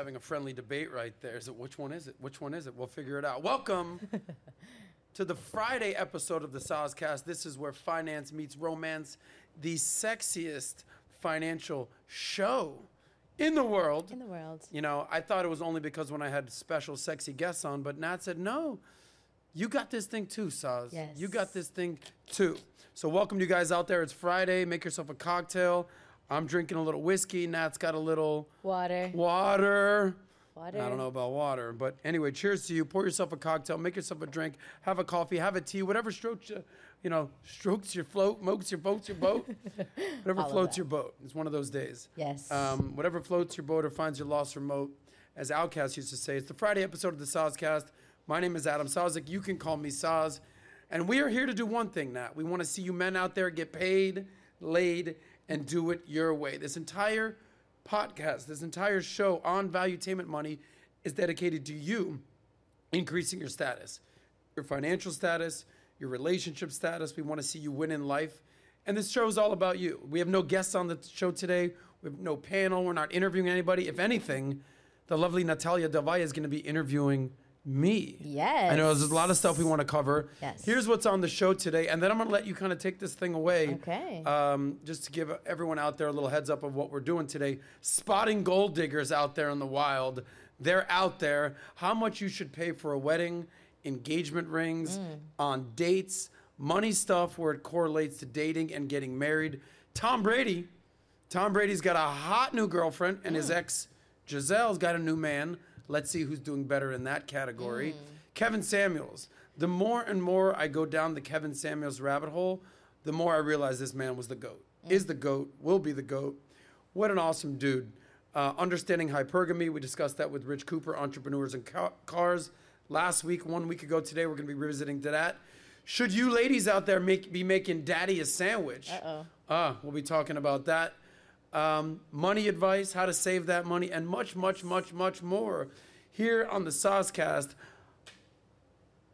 having a friendly debate right there. Is it which one is it? Which one is it? We'll figure it out. Welcome to the Friday episode of the SOSCAST. This is where finance meets romance, the sexiest financial show in the world. in the world. You know, I thought it was only because when I had special sexy guests on, but Nat said, no, you got this thing too, Sos. Yes. You got this thing too. So welcome you guys out there. It's Friday. Make yourself a cocktail. I'm drinking a little whiskey. Nat's got a little Water. water. Water. I don't know about water, but anyway, cheers to you. Pour yourself a cocktail, make yourself a drink, have a coffee, have a tea, whatever strokes you, you know, strokes your float, mokes your boats your boat, whatever All floats your boat. It's one of those days. Yes. Um, whatever floats your boat or finds your lost remote, as OutKast used to say. It's the Friday episode of the SOSCAST. My name is Adam Sosnick. You can call me Sos. And we are here to do one thing, Nat. We want to see you men out there get paid, laid, and do it your way. This entire podcast, this entire show on Valuetainment Money is dedicated to you increasing your status, your financial status, your relationship status. We want to see you win in life. And this show is all about you. We have no guests on the show today. We have no panel. We're not interviewing anybody. If anything, the lovely Natalya Delvalle is going to be interviewing me. Yes. I know there's a lot of stuff we want to cover. Yes. Here's what's on the show today, and then I'm going to let you kind of take this thing away. Okay. Um, just to give everyone out there a little heads up of what we're doing today. Spotting gold diggers out there in the wild. They're out there. How much you should pay for a wedding, engagement rings, Mm. on dates, money stuff where it correlates to dating and getting married. Tom Brady. Tom Brady's got a hot new girlfriend, and Mm. his ex Gisele's got a new man. Let's see who's doing better in that category. Mm. Kevin Samuels. The more and more I go down the Kevin Samuels rabbit hole, the more I realize this man was the GOAT. Is the GOAT, will be the GOAT. What an awesome dude. Uh, understanding hypergamy, we discussed that with Rich Cooper, Entrepreneurs and Ca- Cars. Last week, one week ago today, we're going to be revisiting to that. Should you ladies out there make, be making daddy a sandwich? Uh-oh. Ah, we'll be talking about that. Um, money advice, how to save that money, and much, much, much, much more here on the SOSCAST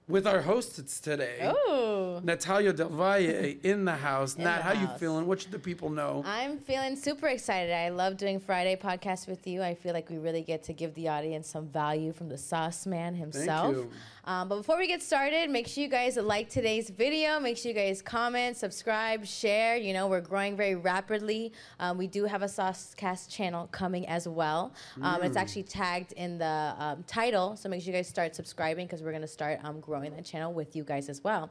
with our hosts today. Oh. Natalya Delvalle in the house. In Nat, the how you feeling? What should the people know? I'm feeling super excited. I love doing Friday podcasts with you. I feel like we really get to give the audience some value from the sauce man himself. you. Um, but before we get started, make sure you guys like today's video. Make sure you guys comment, subscribe, share. You know, we're growing very rapidly. Um, we do have a SOSCAST channel coming as well. Um, Mm. It's actually tagged in the um, title. So make sure you guys start subscribing because we're going to start um, growing the channel with you guys as well.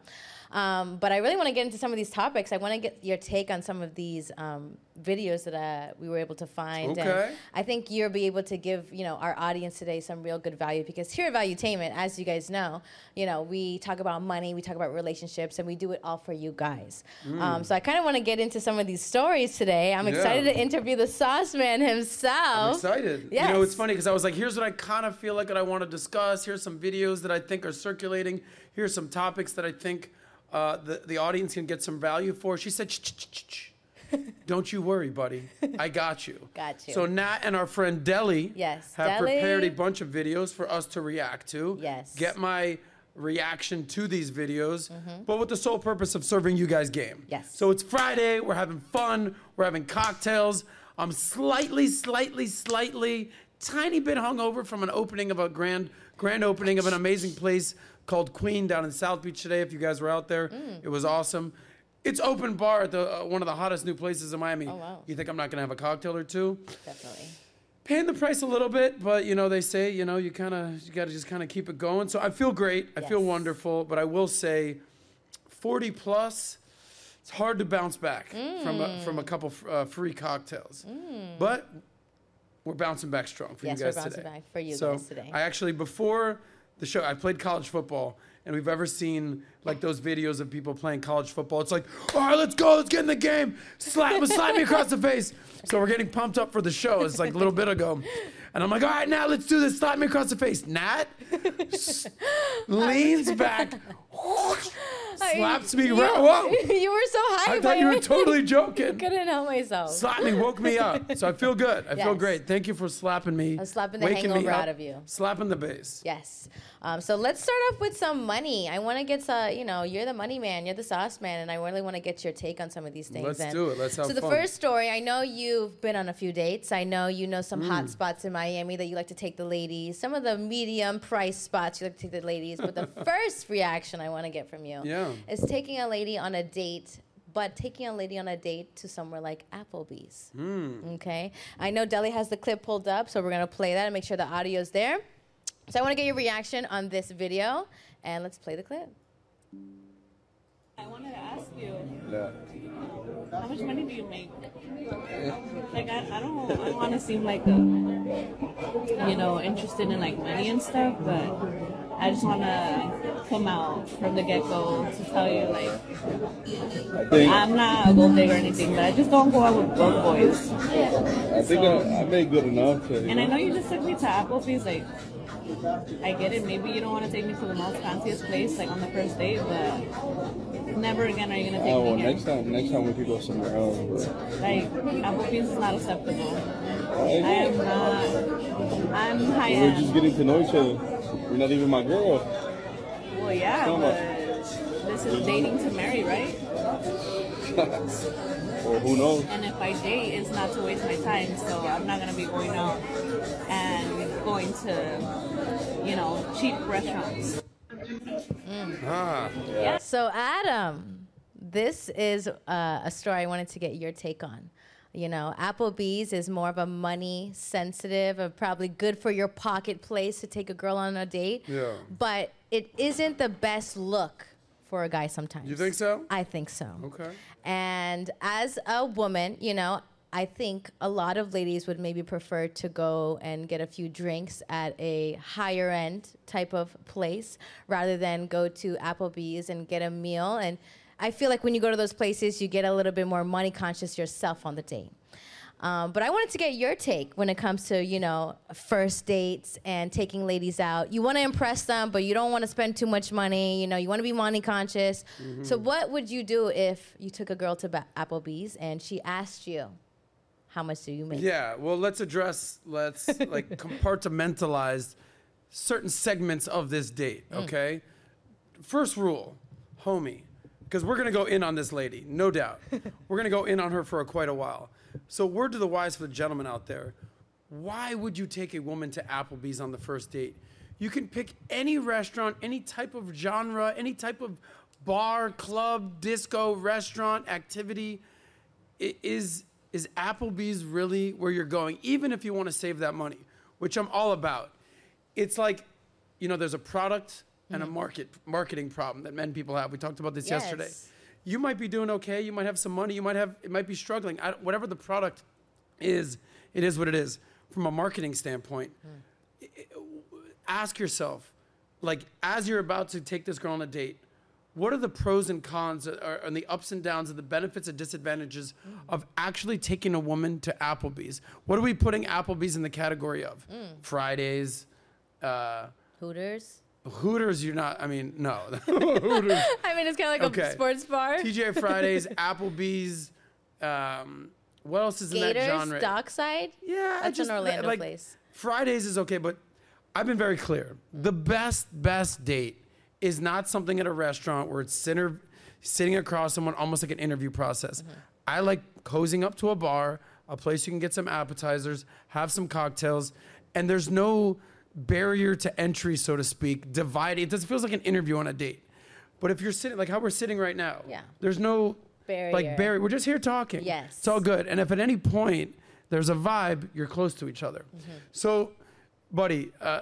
Um, but I really want to get into some of these topics. I want to get your take on some of these um, videos that uh, we were able to find. And Okay. I think you'll be able to give you know our audience today some real good value because here at Valuetainment, as you guys know, you know we talk about money, we talk about relationships, and we do it all for you guys. Um, so I kind of want to get into some of these stories today. I'm Mm. Yeah. excited to interview the Sauce Man himself. I'm excited. You know, it's funny because I was like, here's what I kind of feel like that I want to discuss. Here's some videos that I think are circulating. Here's some topics that I think uh, the, the audience can get some value for. She said, "Shh, shh, shh, shh, shh. don't you worry, buddy. I got you. Got you. So Nat and our friend Deli Yes, have Deli. prepared a bunch of videos for us to react to. Yes. Get my reaction to these videos, but with the sole purpose of serving you guys game. Mm-hmm. Yes. So it's Friday. We're having fun. We're having cocktails. I'm slightly, slightly, slightly, tiny bit hungover from an opening of a grand, grand opening of an amazing place called Queen down in South Beach today. If you guys were out there, Mm. it was awesome. It's open bar at the uh, one of the hottest new places in Miami. Oh, wow. You think I'm not gonna have a cocktail or two? Definitely. paying the price a little bit, but you know they say you know you kind of you got to just kind of keep it going. So I feel great. I feel wonderful, but I will say, forty plus, it's hard to bounce back from a, from a Mm. couple uh, free cocktails. But we're bouncing back strong for Yes, you we're guys bouncing today. back for you so guys today. I actually before the show I played college football. And we've ever seen like those videos of people playing college football. It's like, all right, let's go, let's get in the game. Slap, slap me across the face. So we're getting pumped up for the show. It's like a little bit ago. And I'm like, all right, now let's do this. Slap me across the face. Nat leans back, slaps me. You, Right, whoa. you were so high. I thought you were totally I joking. couldn't help myself. Slapped me, woke me up. So I feel good. I feel great. Thank you for slapping me. I was slapping the waking me hangover out of you. Slapping the bass. Yes. Um, so let's start off with some money. I want to get some, you know, you're the money man, you're the sauce man, and I really want to get your take on some of these things. Let's And do it. Let's have So the fun. first story, I know you've been on a few dates. I know you know some Mm. hot spots in Miami that you like to take the ladies. Some of the medium price spots you like to take the ladies. But the first reaction I want to get from you Yeah. is taking a lady on a date. But taking a lady on a date to somewhere like Applebee's. Hmm. Okay. I know Deli has the clip pulled up, so we're gonna play that and make sure the audio's there. So I want to get your reaction on this video, and let's play the clip. I wanted to ask you, Yeah. how much money do you make? Like, I, I don't, I don't want to seem like a, you know, interested in like money and stuff, but I just want to come out from the get go to tell you, like, I think I'm not a gold digger or anything, but I just don't go out with broke boys. I think I, I made good enough. To, you And I know, know you just took me to Applebee's, like, I get it. Maybe you don't want to take me to the most fanciest place, like on the first date, but never again are you gonna take Oh, me well, here. next time, next time we could go somewhere else. But Like Applebee's is not acceptable. I I am not. I'm high We're just getting to know each other. You're not even my girl. Well, yeah, but this is dating to marry, right? Or who knows? And if I date, it's not to waste my time. So I'm not gonna be going out and going to, you know, cheap restaurants. Ah, So, Adam, this is uh, a story I wanted to get your take on. You know, Applebee's is more of a money sensitive, a probably good for your pocket place to take a girl on a date. Yeah. But it isn't the best look for a guy sometimes. You think so? I think so. Okay. And as a woman, you know, I think a lot of ladies would maybe prefer to go and get a few drinks at a higher end type of place rather than go to Applebee's and get a meal. And I feel like when you go to those places, you get a little bit more money conscious yourself on the date. Um, but I wanted to get your take when it comes to, you know, first dates and taking ladies out. You want to impress them, but you don't want to spend too much money. You know, you want to be money conscious. So, what would you do if you took a girl to ba- Applebee's and she asked you, how much do you make? Yeah. Well, let's address. Let's like compartmentalize certain segments of this date. Mm. Okay. First rule, homie, because we're gonna go in on this lady, no doubt. we're gonna go in on her for a, quite a while. So, word to the wise for the gentleman out there: Why would you take a woman to Applebee's on the first date? You can pick any restaurant, any type of genre, any type of bar, club, disco, restaurant, activity i- is is Applebee's really where you're going, even if you want to save that money, which I'm all about. It's like, you know, there's a product and a mm-hmm. market marketing problem that men people have. We talked about this yesterday. Yes. You might be doing okay. You might have some money. You might have it might be struggling. I, whatever the product is, it is what it is. From a marketing standpoint, hmm. ask yourself, like, as you're about to take this girl on a date, what are the pros and cons or, and the ups and downs and the benefits and disadvantages of actually taking a woman to Applebee's? What are we putting Applebee's in the category of? Fridays, uh, Hooters? Hooters. You're not. I mean, no. Hooters. I mean, it's kind of like Okay. a sports bar. TGI Fridays, Applebee's. Um, what else is in that Gators, genre? Dockside? Yeah, That's just, an Orlando like, place. Fridays is okay, but I've been very clear. The best, best date is not something at a restaurant where it's sinner, sitting across someone almost like an interview process. I like cozying up to a bar, a place you can get some appetizers, have some cocktails, and there's no barrier to entry, so to speak, divided. It just feels like an interview on a date. But if you're sitting like how we're sitting right now, Yeah. there's no Barrier. like barrier. We're just here talking. Yes. It's all good. And if at any point there's a vibe, you're close to each other. So, buddy, uh,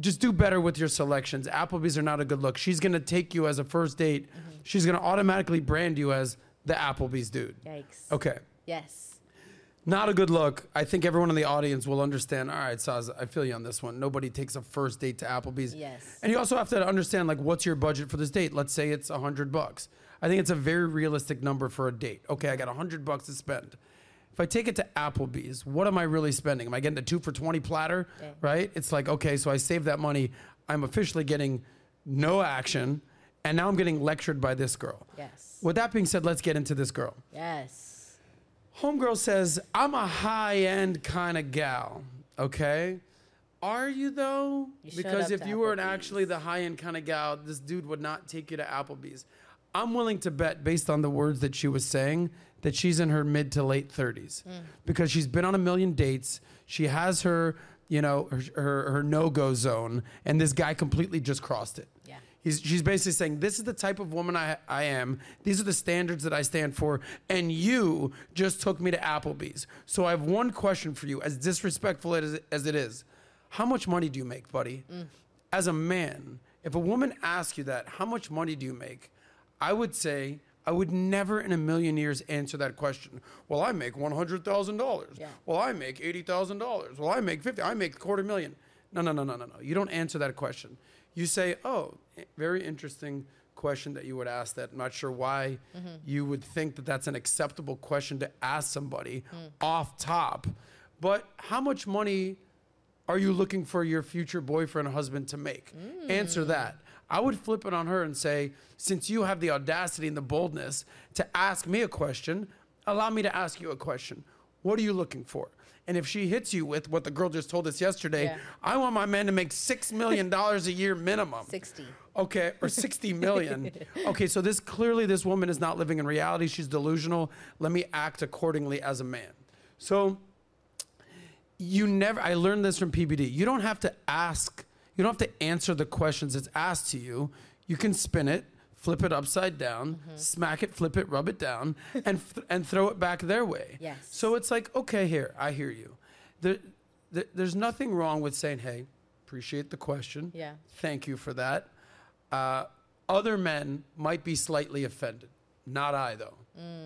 just do better with your selections. Applebee's are not a good look. She's gonna take you as a first date. Mm-hmm. She's gonna automatically brand you as the Applebee's dude. Yikes. Okay. Yes. Not a good look. I think everyone in the audience will understand. All right, Sos, I feel you on this one. Nobody takes a first date to Applebee's. Yes. And you also have to understand, like, what's your budget for this date? Let's say it's a hundred bucks. I think it's a very realistic number for a date. Okay, I got a hundred bucks to spend. If I take it to Applebee's, what am I really spending? Am I getting a two for twenty platter? Okay. Right? It's like okay, so I saved that money. I'm officially getting no action, and now I'm getting lectured by this girl. Yes. With that being said, let's get into this girl. Yes. Homegirl says, I'm a high end kind of gal, okay? Are you though? You because if you weren't actually the high end kind of gal, this dude would not take you to Applebee's. I'm willing to bet, based on the words that she was saying, that she's in her mid to late 30s Hmm. because she's been on a million dates. She has her, you know, her, her, her no go zone, and this guy completely just crossed it. Yeah. He's, she's basically saying, This is the type of woman I, I am. These are the standards that I stand for. And you just took me to Applebee's. So I have one question for you, as disrespectful as, as it is. How much money do you make, buddy? As a man, if a woman asks you that, how much money do you make? I would say, I would never in a million years answer that question. Well, I make $100,000. Well, I make $80,000. Well, I make 50. I make quarter million. No, no, no, no, no, no. You don't answer that question. You say, "Oh, eh, very interesting question that you would ask that. I'm not sure why mm-hmm. you would think that that's an acceptable question to ask somebody mm. off top. But how much money are you looking for your future boyfriend or husband to make? Mm. Answer that. I would flip it on her and say, since you have the audacity and the boldness to ask me a question, allow me to ask you a question. What are you looking for? And if she hits you with what the girl just told us yesterday, Yeah. I want my man to make $6 million a year minimum. 60. Okay, or 60 million. okay, so this clearly this woman is not living in reality. She's delusional. Let me act accordingly as a man. So you never I learned this from PBD. You don't have to ask, you don't have to answer the questions that's asked to you. You can spin it, flip it upside down, smack it, flip it, rub it down, and th- and throw it back their way. Yes. So it's like, okay, here, I hear you. There, there, there's nothing wrong with saying, hey, appreciate the question. Yeah. Thank you for that. Uh, other men might be slightly offended. Not I, though.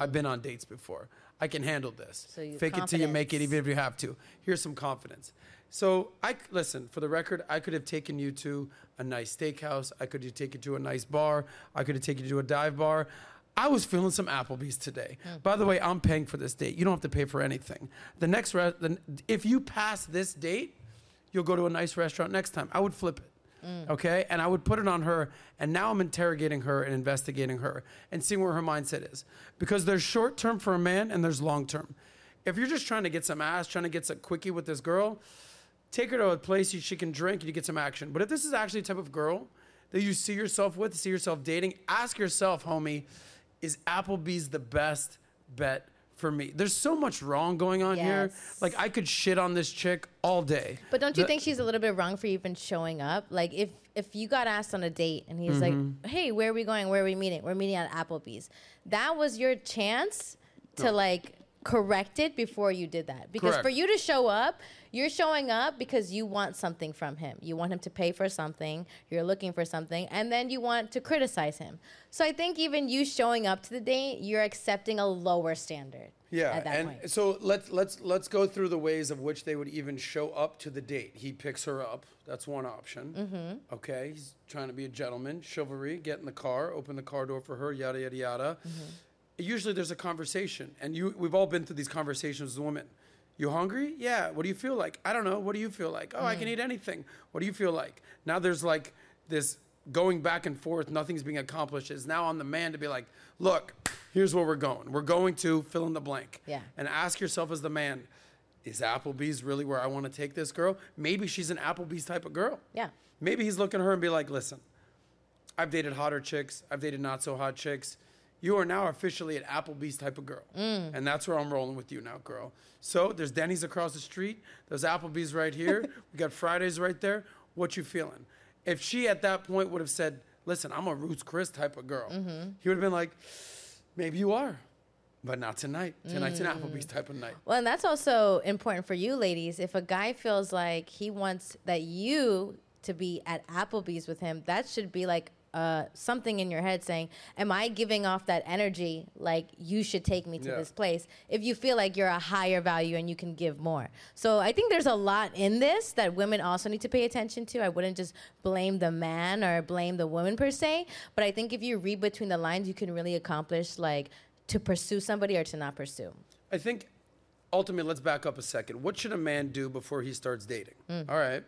I've been on dates before. I can handle this. Mm. So you- Fake it till you make it, even if you have to. Here's some confidence. So I listen. For the record, I could have taken you to a nice steakhouse. I could have taken you to a nice bar. I could have taken you to a dive bar. I was feeling some Applebee's today. Hmm. By the way, I'm paying for this date. You don't have to pay for anything. The next, re- the, if you pass this date, you'll go to a nice restaurant next time. I would flip it. Okay. And I would put it on her. And now I'm interrogating her and investigating her and seeing where her mindset is. Because there's short term for a man and there's long term. If you're just trying to get some ass, trying to get some quickie with this girl, take her to a place she can drink and you get some action. But if this is actually the type of girl that you see yourself with, see yourself dating, ask yourself, homie, is Applebee's the best bet for me? There's so much wrong going on here. Like I could shit on this chick all day. But don't you The- think she's a little bit wrong for even showing up? Like if if you got asked on a date and he's Mm-hmm. like, "Hey, where are we going? Where are we meeting? We're meeting at Applebee's." That was your chance to like correct it before you did that. Because for you to show up, you're showing up because you want something from him. You want him to pay for something. You're looking for something, and then you want to criticize him. So I think even you showing up to the date, you're accepting a lower standard. Yeah, At that and point. so let's let's let's go through the ways of which they would even show up to the date. He picks her up. That's one option. Mm-hmm. Okay, he's trying to be a gentleman, chivalry. Get in the car, open the car door for her. Yada yada yada. Mm-hmm. Usually there's a conversation, and you we've all been through these conversations with women. You hungry? Yeah. What do you feel like? I don't know. What do you feel like? Oh, I Mm. can eat anything. What do you feel like? Now there's like this going back and forth. Nothing's being accomplished. It's now on the man to be like, look, here's where we're going. We're going to fill in the blank. Yeah. And ask yourself as the man, is Applebee's really where I want to take this girl? Maybe she's an Applebee's type of girl. Yeah. Maybe he's looking at her and be like, listen, I've dated hotter chicks. I've dated not so hot chicks. You are now officially an Applebee's type of girl. Mm. And that's where I'm rolling with you now, girl. So there's Denny's across the street. There's Applebee's right here. we got Fridays right there. What you feeling? If she at that point would have said, listen, I'm a Ruth's Chris type of girl, mm-hmm. he would have been like, maybe you are. But not tonight. Tonight's an mm. Applebee's type of night. Well, and that's also important for you ladies. If a guy feels like he wants that you to be at Applebee's with him, that should be like uh, something in your head saying, Am I giving off that energy like you should take me to Yeah. this place? If you feel like you're a higher value and you can give more. So I think there's a lot in this that women also need to pay attention to. I wouldn't just blame the man or blame the woman per se, but I think if you read between the lines, you can really accomplish like to pursue somebody or to not pursue. I think ultimately, let's back up a second. What should a man do before he starts dating? All right.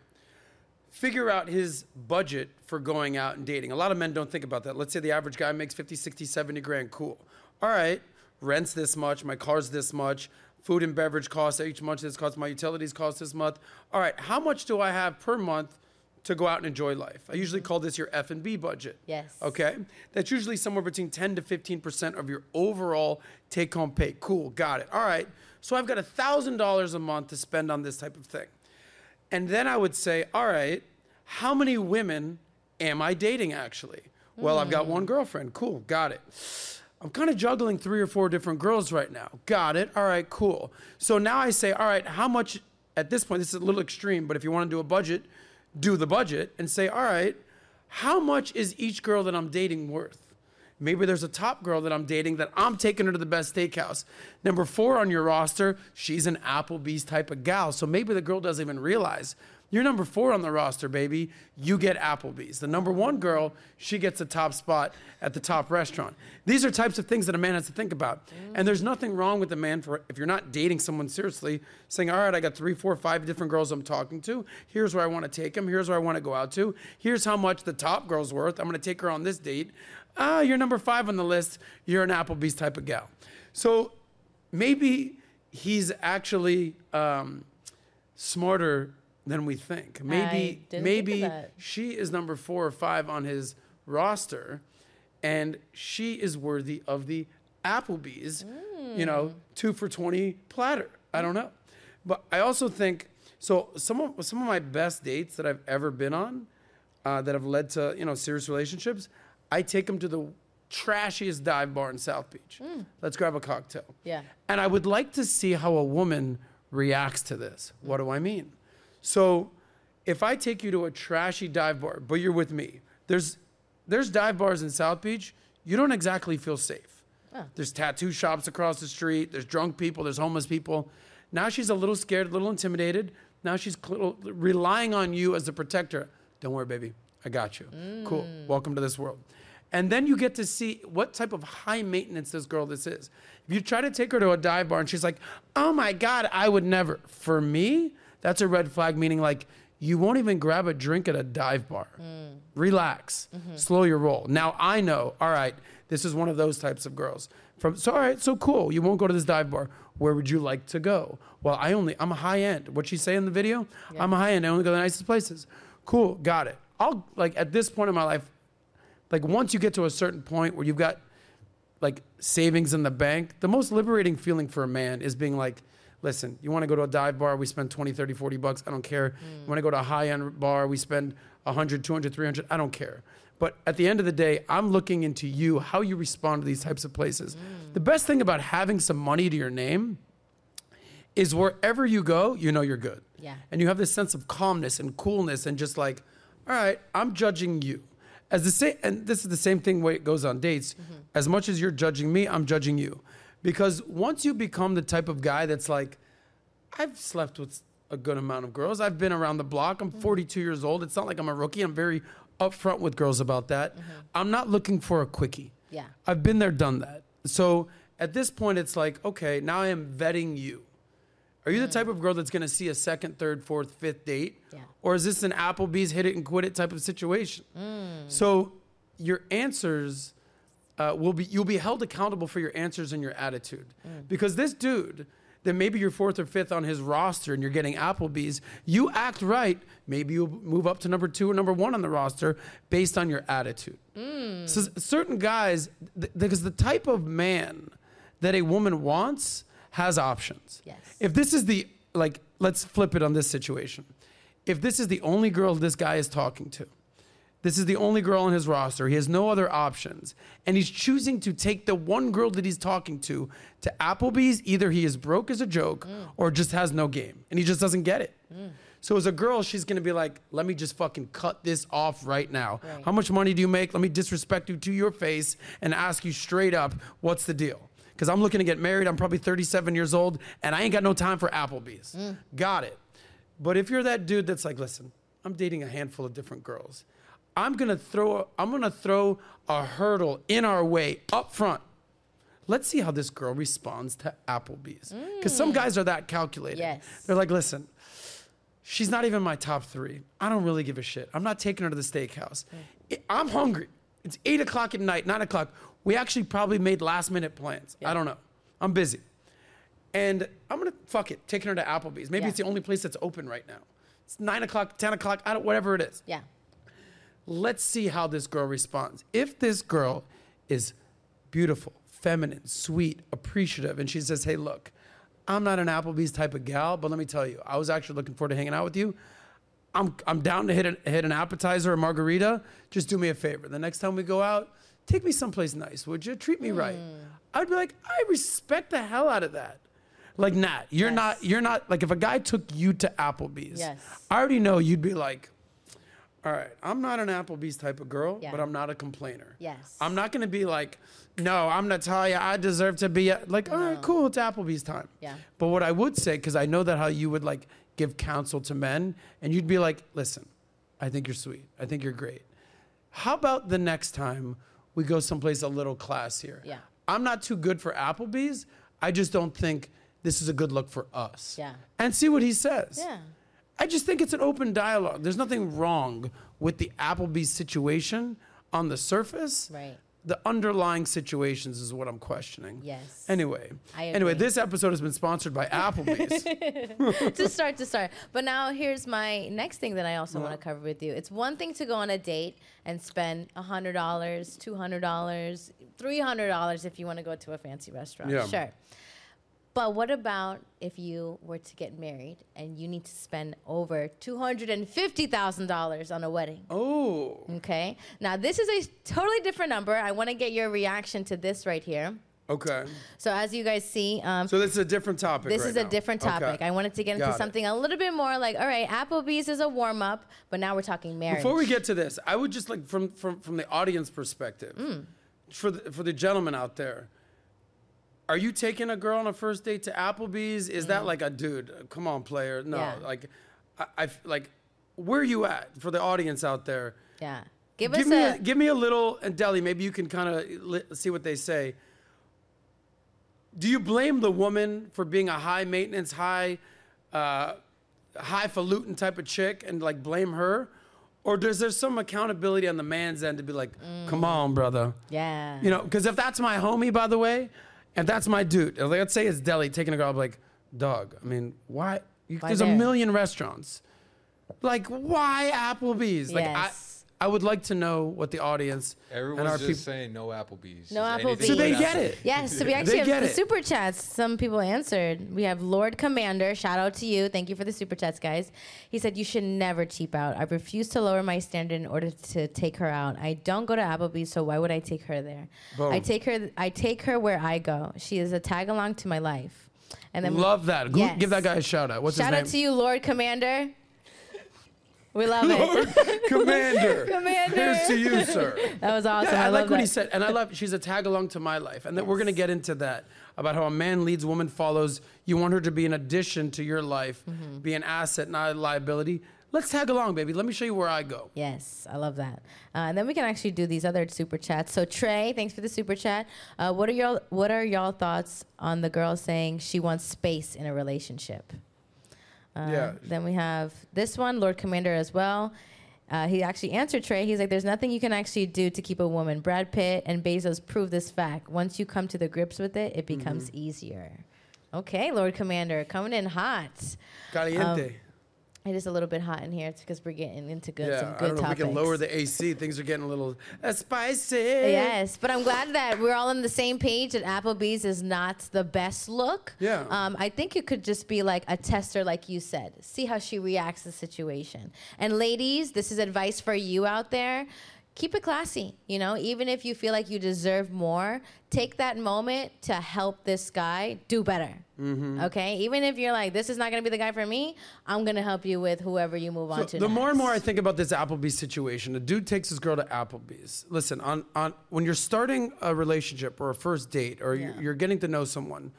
Figure out his budget for going out and dating. A lot of men don't think about that. Let's say the average guy makes 50, 60, 70 grand. Cool. All right. Rent's this much. My car's this much. food and beverage costs each month. This costs my utilities cost this month. All right, how much do I have per month to go out and enjoy life? I usually call this your F and B budget. Yes. Okay, that's usually somewhere between 10 to 15 percent of your overall take-home pay. Cool, got it. All right, so I've got a thousand dollars a month to spend on this type of thing, and then I would say, all right, how many women am I dating actually? Well, I've got one hmm. girlfriend. Cool, got it. I'm kind of juggling three or four different girls right now. Got it. All right, cool. So now I say, all right, how much at this point, this is a little extreme, but if you want to do a budget, do the budget and say, all right, how much is each girl that I'm dating worth? Maybe there's a top girl that I'm dating that I'm taking her to the best steakhouse. Number four on your roster, she's an Applebee's type of gal. So maybe the girl doesn't even realize you're number four on the roster, baby. You get Applebee's. The number one girl, she gets a top spot at the top restaurant. These are types of things that a man has to think about. Mm. And there's nothing wrong with a man for if you're not dating someone seriously, saying, "All right, I got three, four, five different girls I'm talking to. Here's where I want to take them. Here's where I want to go out to. Here's how much the top girl's worth. I'm going to take her on this date. Ah, you're number five on the list. You're an Applebee's type of gal. So maybe he's actually um, smarter than we think. Maybe think maybe that. she is number four or five on his roster, and she is worthy of the Applebee's, you know, Mm. two for twenty platter. I don't know, but I also think so. Some of some of my best dates that I've ever been on, uh, that have led to you know serious relationships, I take them to the trashiest dive bar in South Beach. Let's grab a cocktail. Mm. Yeah. And I would like to see how a woman reacts to this. What do I mean? So, if I take you to a trashy dive bar, but you're with me, there's there's dive bars in South Beach. You don't exactly feel safe. There's tattoo shops across the street. There's drunk people. There's homeless people. Now she's a little scared, a little intimidated. Now she's cl- relying on you as the protector. Don't worry, baby. I got you. Cool. Welcome to this world. And then you get to see what type of high maintenance this girl this is. If you try to take her to a dive bar and she's like, "Oh my god, I would never." For me, that's a red flag meaning like you won't even grab a drink at a dive bar. Mm. Relax. Mm-hmm. Slow your roll. Now I know, all right, this is one of those types of girls. From so all right, so cool. You won't go to this dive bar. Where would you like to go? Well, I only I'm a high end. What she say in the video? I'm a high end. I only go to the nicest places. Cool, got it. I'll like at this point in my life, like once you get to a certain point where you've got like savings in the bank, the most liberating feeling for a man is being like, listen, you want to go to a dive bar, we spend 20, 30, 40 bucks, I don't care. Mm. You want to go to a high-end bar, we spend 100, 200, 300, I don't care. But at the end of the day, I'm looking into you, how you respond to these types of places. Mm. The best thing about having some money to your name is wherever you go, you know you're good. Yeah. And you have this sense of calmness and coolness and just like, all right, I'm judging you. As the same, and this is the same thing way it goes on dates. Mm-hmm. As much as you're judging me, I'm judging you. Because once you become the type of guy that's like, I've slept with a good amount of girls. I've been around the block. I'm mm-hmm. 42 years old. It's not like I'm a rookie. I'm very upfront with girls about that. Mm-hmm. I'm not looking for a quickie. Yeah. I've been there, done that. So at this point, it's like, okay, now I am vetting you. Are you the mm. type of girl that's going to see a second, third, fourth, fifth date? Yeah. Or is this an Applebee's hit it and quit it type of situation? Mm. So your answers uh, will be you'll be held accountable for your answers and your attitude mm. because this dude that maybe you're fourth or fifth on his roster and you're getting Applebee's, you act right, maybe you'll move up to number two or number one on the roster based on your attitude. So certain guys, th- because the type of man that a woman wants has options. Yes. If this is the like, let's flip it on this situation. If this is the only girl this guy is talking to, this is the only girl on his roster. He has no other options. And he's choosing to take the one girl that he's talking to to Applebee's. Either he is broke as a joke mm. or just has no game and he just doesn't get it. Mm. So as a girl, she's gonna be like, let me just fucking cut this off right now. Right. How much money do you make? Let me disrespect you to your face and ask you straight up, what's the deal? Because I'm looking to get married. I'm probably 37 years old and I ain't got no time for Applebee's. Mm. Got it. But if you're that dude that's like, listen, I'm dating a handful of different girls. I'm gonna throw I'm gonna throw a hurdle in our way up front. Let's see how this girl responds to Applebee's. Mm. Because some guys are that calculated. Yes. They're like, listen, she's not even my top three. I don't really give a shit. I'm not taking her to the steakhouse. Mm. I- I'm hungry. It's eight o'clock at night, nine o'clock. We actually probably made last minute plans. I don't know. I'm busy. And I'm gonna fuck it, taking her to Applebee's. Maybe Yeah. it's the only place that's open right now. It's nine o'clock, ten o'clock, I don't, whatever it is. Yeah. Let's see how this girl responds. If this girl is beautiful, feminine, sweet, appreciative, and she says, "Hey, look, I'm not an Applebee's type of gal, but let me tell you, I was actually looking forward to hanging out with you. I'm I'm down to hit an, hit an appetizer a margarita. Just do me a favor. The next time we go out, take me someplace nice, would you? Treat me right. Hmm. I'd be like, I respect the hell out of that. Like, Nat, you're Yes. not you're not like if a guy took you to Applebee's, Yes. I already know you'd be like, all right, I'm not an Applebee's type of girl, Yeah. but I'm not a complainer. Yes. I'm not gonna be like, no, I'm Natalya. I deserve to be a-" like, all right, cool, it's Applebee's time. Yeah. But what I would say, because I know that how you would like give counsel to men, and you'd be like, listen, I think you're sweet. I think you're great. How about the next time we go someplace a little classier? Yeah. I'm not too good for Applebee's. I just don't think this is a good look for us. Yeah. And see what he says. Yeah. I just think it's an open dialogue. There's nothing wrong with the Applebee's situation on the surface. Right. The underlying situations is what I'm questioning. Yes. Anyway. I Anyway, this episode has been sponsored by Applebee's. to start to start. But now here's my next thing that I also want to cover with you. It's one thing to go on a date and spend hundred dollars, two hundred dollars, three hundred dollars if you want to go to a fancy restaurant. Yeah. Sure. But what about if you were to get married and you need to spend over two hundred and fifty thousand dollars on a wedding? oh. Okay. Now this is a totally different number. I want to get your reaction to this right here. Okay. So as you guys see, um, So this is a different topic. this right is a now. different Okay. topic. I wanted to get into Got it. something a little bit more like, all right, Applebee's is a warm up, but now we're talking marriage. Before we get to this, I would just like from from from the audience perspective, Mm. for the, for the gentleman out there. Are you taking a girl on a first date to Applebee's? Is that like a dude? Come on, player. No, Mm. Yeah. like, I, I like, where are you at for the audience out there? yeah, give, give us me a, a, give me a little and Deli. Maybe you can kind of li- see what they say. Do you blame the woman for being a high maintenance, high, uh, highfalutin type of chick, and like blame her, or does there some accountability on the man's end to be like, come on, brother, yeah, you know? Because if that's my homie, by the way, and that's my dude, like, let's say it's Deli taking a girl, be like, dog. I mean, why? You, Why there's there? a million restaurants. Like, why Applebee's? Like, Yes. I, I would like to know what the audience Everyone's and our just people. saying no Applebee's. No Just anything Applebee's. So they get it. Yes, so we actually They have the it. super chats. Some people answered. We have Lord Commander. Shout out to you. Thank you for the super chats, guys. He said you should never cheap out. I refuse to lower my standard in order to take her out. I don't go to Applebee's, so why would I take her there? Boom. I take her. I take her where I go. She is a tag along to my life. And then Love that. Who- Yes. Give that guy a shout out. What's shout out his to name? you, Lord Commander. We love it. Commander. Commander. Here's to you, sir. That was awesome. Yeah, I, I, like what that. he said, and I love. She's a tag along to my life, and that we're gonna get into that about how a man leads, woman follows. You want her to be an addition to your life, Mm-hmm. be an asset, not a liability. Let's tag along, baby. Let me show you where I go. Yes, I love that. Uh, and then we can actually do these other super chats. So Trey, thanks for the super chat. Uh, what are y'all What are y'all thoughts on the girl saying she wants space in a relationship? Uh, Yeah. Then we have this one, Lord Commander, as well. Uh, he actually answered Trey. He's like, "There's nothing you can actually do to keep a woman. Brad Pitt and Bezos prove this fact. Once you come to the grips with it, it becomes Mm-hmm. easier." Okay, Lord Commander, coming in hot. Caliente. It is a little bit hot in here. It's because we're getting into good, some yeah, I don't know topics. if we can lower the AC. Things are getting a little uh, spicy. Yes, but I'm glad that we're all on the same page that Applebee's is not the best look. Yeah. Um, I think it could just be like a tester, like you said. See how she reacts to the situation. And ladies, this is advice for you out there. Keep it classy, you know, even if you feel like you deserve more, take that moment to help this guy do better. Mm-hmm. Okay? Even if you're like, this is not gonna be the guy for me, I'm gonna help you with whoever you move on to. the more and more I think about this Applebee's situation, a dude takes his girl to Applebee's. Listen, on, on when you're starting a relationship or a first date or you're, you're getting to know someone,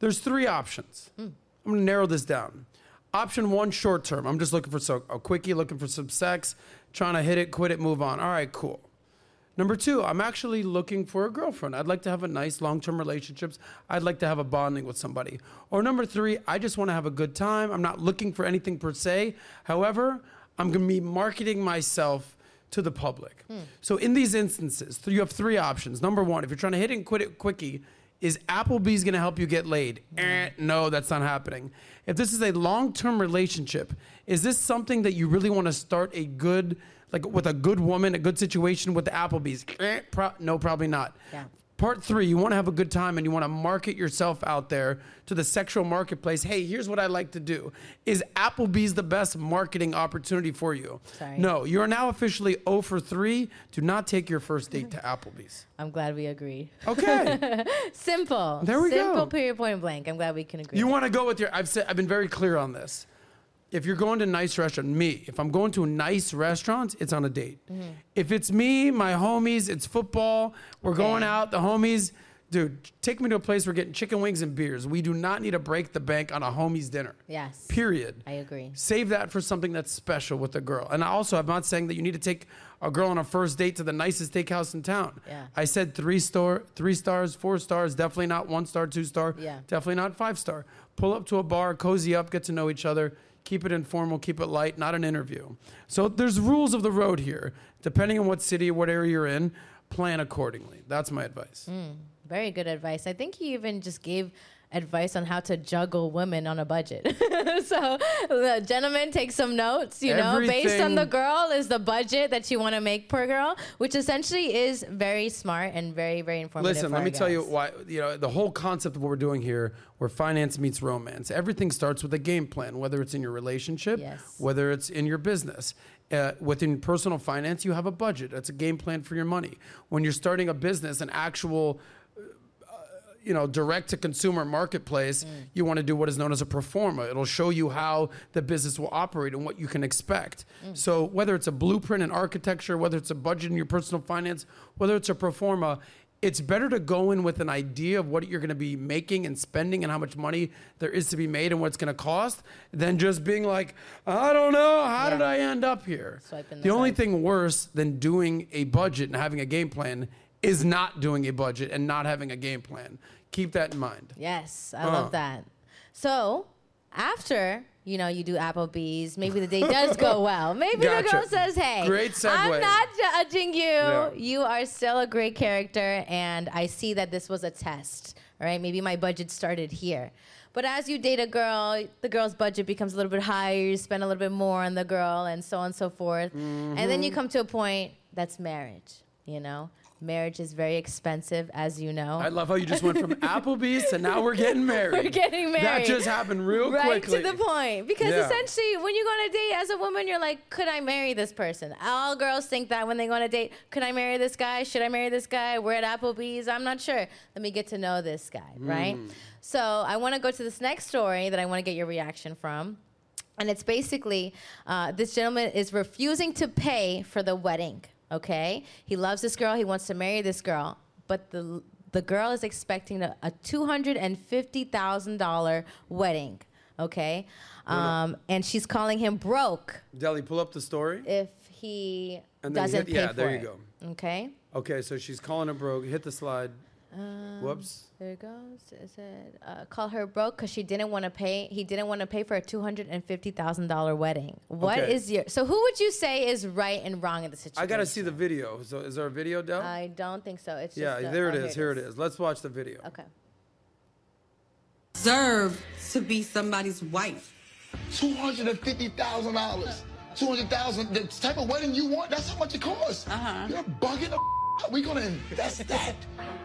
there's three options. Hmm. I'm gonna narrow this down. Option one, short term. I'm just looking for so, a quickie, looking for some sex, trying to hit it, quit it, move on. All right, cool. Number two, I'm actually looking for a girlfriend. I'd like to have a nice long term relationships. I'd like to have a bonding with somebody. Or number three, I just want to have a good time. I'm not looking for anything per se. However, I'm going to be marketing myself to the public. Hmm. So in these instances, you have three options. Number one, if you're trying to hit it and quit it quickie, Is Applebee's going to help you get laid? Eh, no, that's not happening. If this is a long term relationship, is this something that you really want to start a good, like with a good woman, a good situation with the Applebee's? Eh, pro- no, probably not. Yeah. Part three, you want to have a good time and you want to market yourself out there to the sexual marketplace. Hey, here's what I like to do. Is Applebee's the best marketing opportunity for you? Sorry. No, you are now officially 0 for 3. Do not take your first date to Applebee's. I'm glad we agree. Okay. Simple. There we Simple, go. period, point blank. I'm glad we can agree. you want to go with your I've said I've been very clear on this. If you're going to a nice restaurant, me, if I'm going to a nice restaurant, it's on a date. Mm-hmm. If it's me, my homies, it's football, we're going out, the homies, dude, take me to a place we're getting chicken wings and beers. We do not need to break the bank on a homies dinner. Yes. Period. I agree. Save that for something that's special with a girl. And also, I'm not saying that you need to take a girl on a first date to the nicest steakhouse in town. Yeah. I said three star, three stars, four stars. Definitely not one star, two star. Yeah. Definitely not five star. Pull up to a bar, cozy up, get to know each other. Keep it informal, keep it light, not an interview. So there's rules of the road here. Depending on what city what area you're in, plan accordingly. That's my advice. Mm. Very good advice. I think he even just gave advice on how to juggle women on a budget. so, the gentleman, take some notes. You know, based on the girl is the budget that you want to make per girl, which essentially is very smart and very, very informative. Listen, let me our tell you why. You know, the whole concept of what we're doing here, where finance meets romance, everything starts with a game plan. Whether it's in your relationship, Yes. whether it's in your business, uh, within personal finance, you have a budget. That's a game plan for your money. When you're starting a business, an actual you know, direct to consumer marketplace, mm. you want to do what is known as a pro forma. It'll show you how the business will operate and what you can expect. Mm. So whether it's a blueprint in architecture, whether it's a budget in your personal finance, whether it's a pro forma, it's better to go in with an idea of what you're going to be making and spending and how much money there is to be made and what it's going to cost than just being like, I don't know, how did I end up here? The the only thing worse than doing a budget and having a game plan is not doing a budget and not having a game plan. Keep that in mind. Yes, I Uh. love that. So after you know you do Applebee's, maybe the date does go well. Maybe the girl says, "Hey, Great segue. I'm not judging you. You are still a great character, and I see that this was a test. All right, maybe my budget started here." But as you date a girl, the girl's budget becomes a little bit higher. You spend a little bit more on the girl, and so on and so forth. And then Mm-hmm. you come to a point that's marriage. You know, marriage is very expensive, as you know. I love how you just went from Applebee's to now we're getting married. We're getting married. That just happened real right quickly. to the point. Because Yeah. essentially, when you go on a date as a woman, you're like, could I marry this person? All girls think that when they go on a date, could I marry this guy? Should I marry this guy? We're at Applebee's. I'm not sure. Let me get to know this guy, right? Mm. So I want to go to this next story that I want to get your reaction from. And it's basically uh, this gentleman is refusing to pay for the wedding. Okay, he loves this girl. He wants to marry this girl, but the the girl is expecting a, a two hundred and fifty thousand dollar wedding. Okay, um, and she's calling him broke Deli, pull up the story. if he And then doesn't hit- pay yeah, for there you it. go. Okay, Okay, so she's calling him broke. Hit the slide. Um, Whoops. there it goes. Is said, uh, call her broke because she didn't want to pay? He didn't want to pay for a two hundred and fifty thousand dollar wedding. What is Okay. your? So who would you say is right and wrong in the situation? I got to see the video. So is there a video, Del? I don't think so. It's yeah, just the- there it oh, is. Here it is. Let's watch the video. Okay. deserve to be somebody's wife. Two hundred and fifty thousand dollars. Two hundred thousand. The type of wedding you want, that's how much it costs. Uh-huh. You're bugging the. F- We gonna invest that.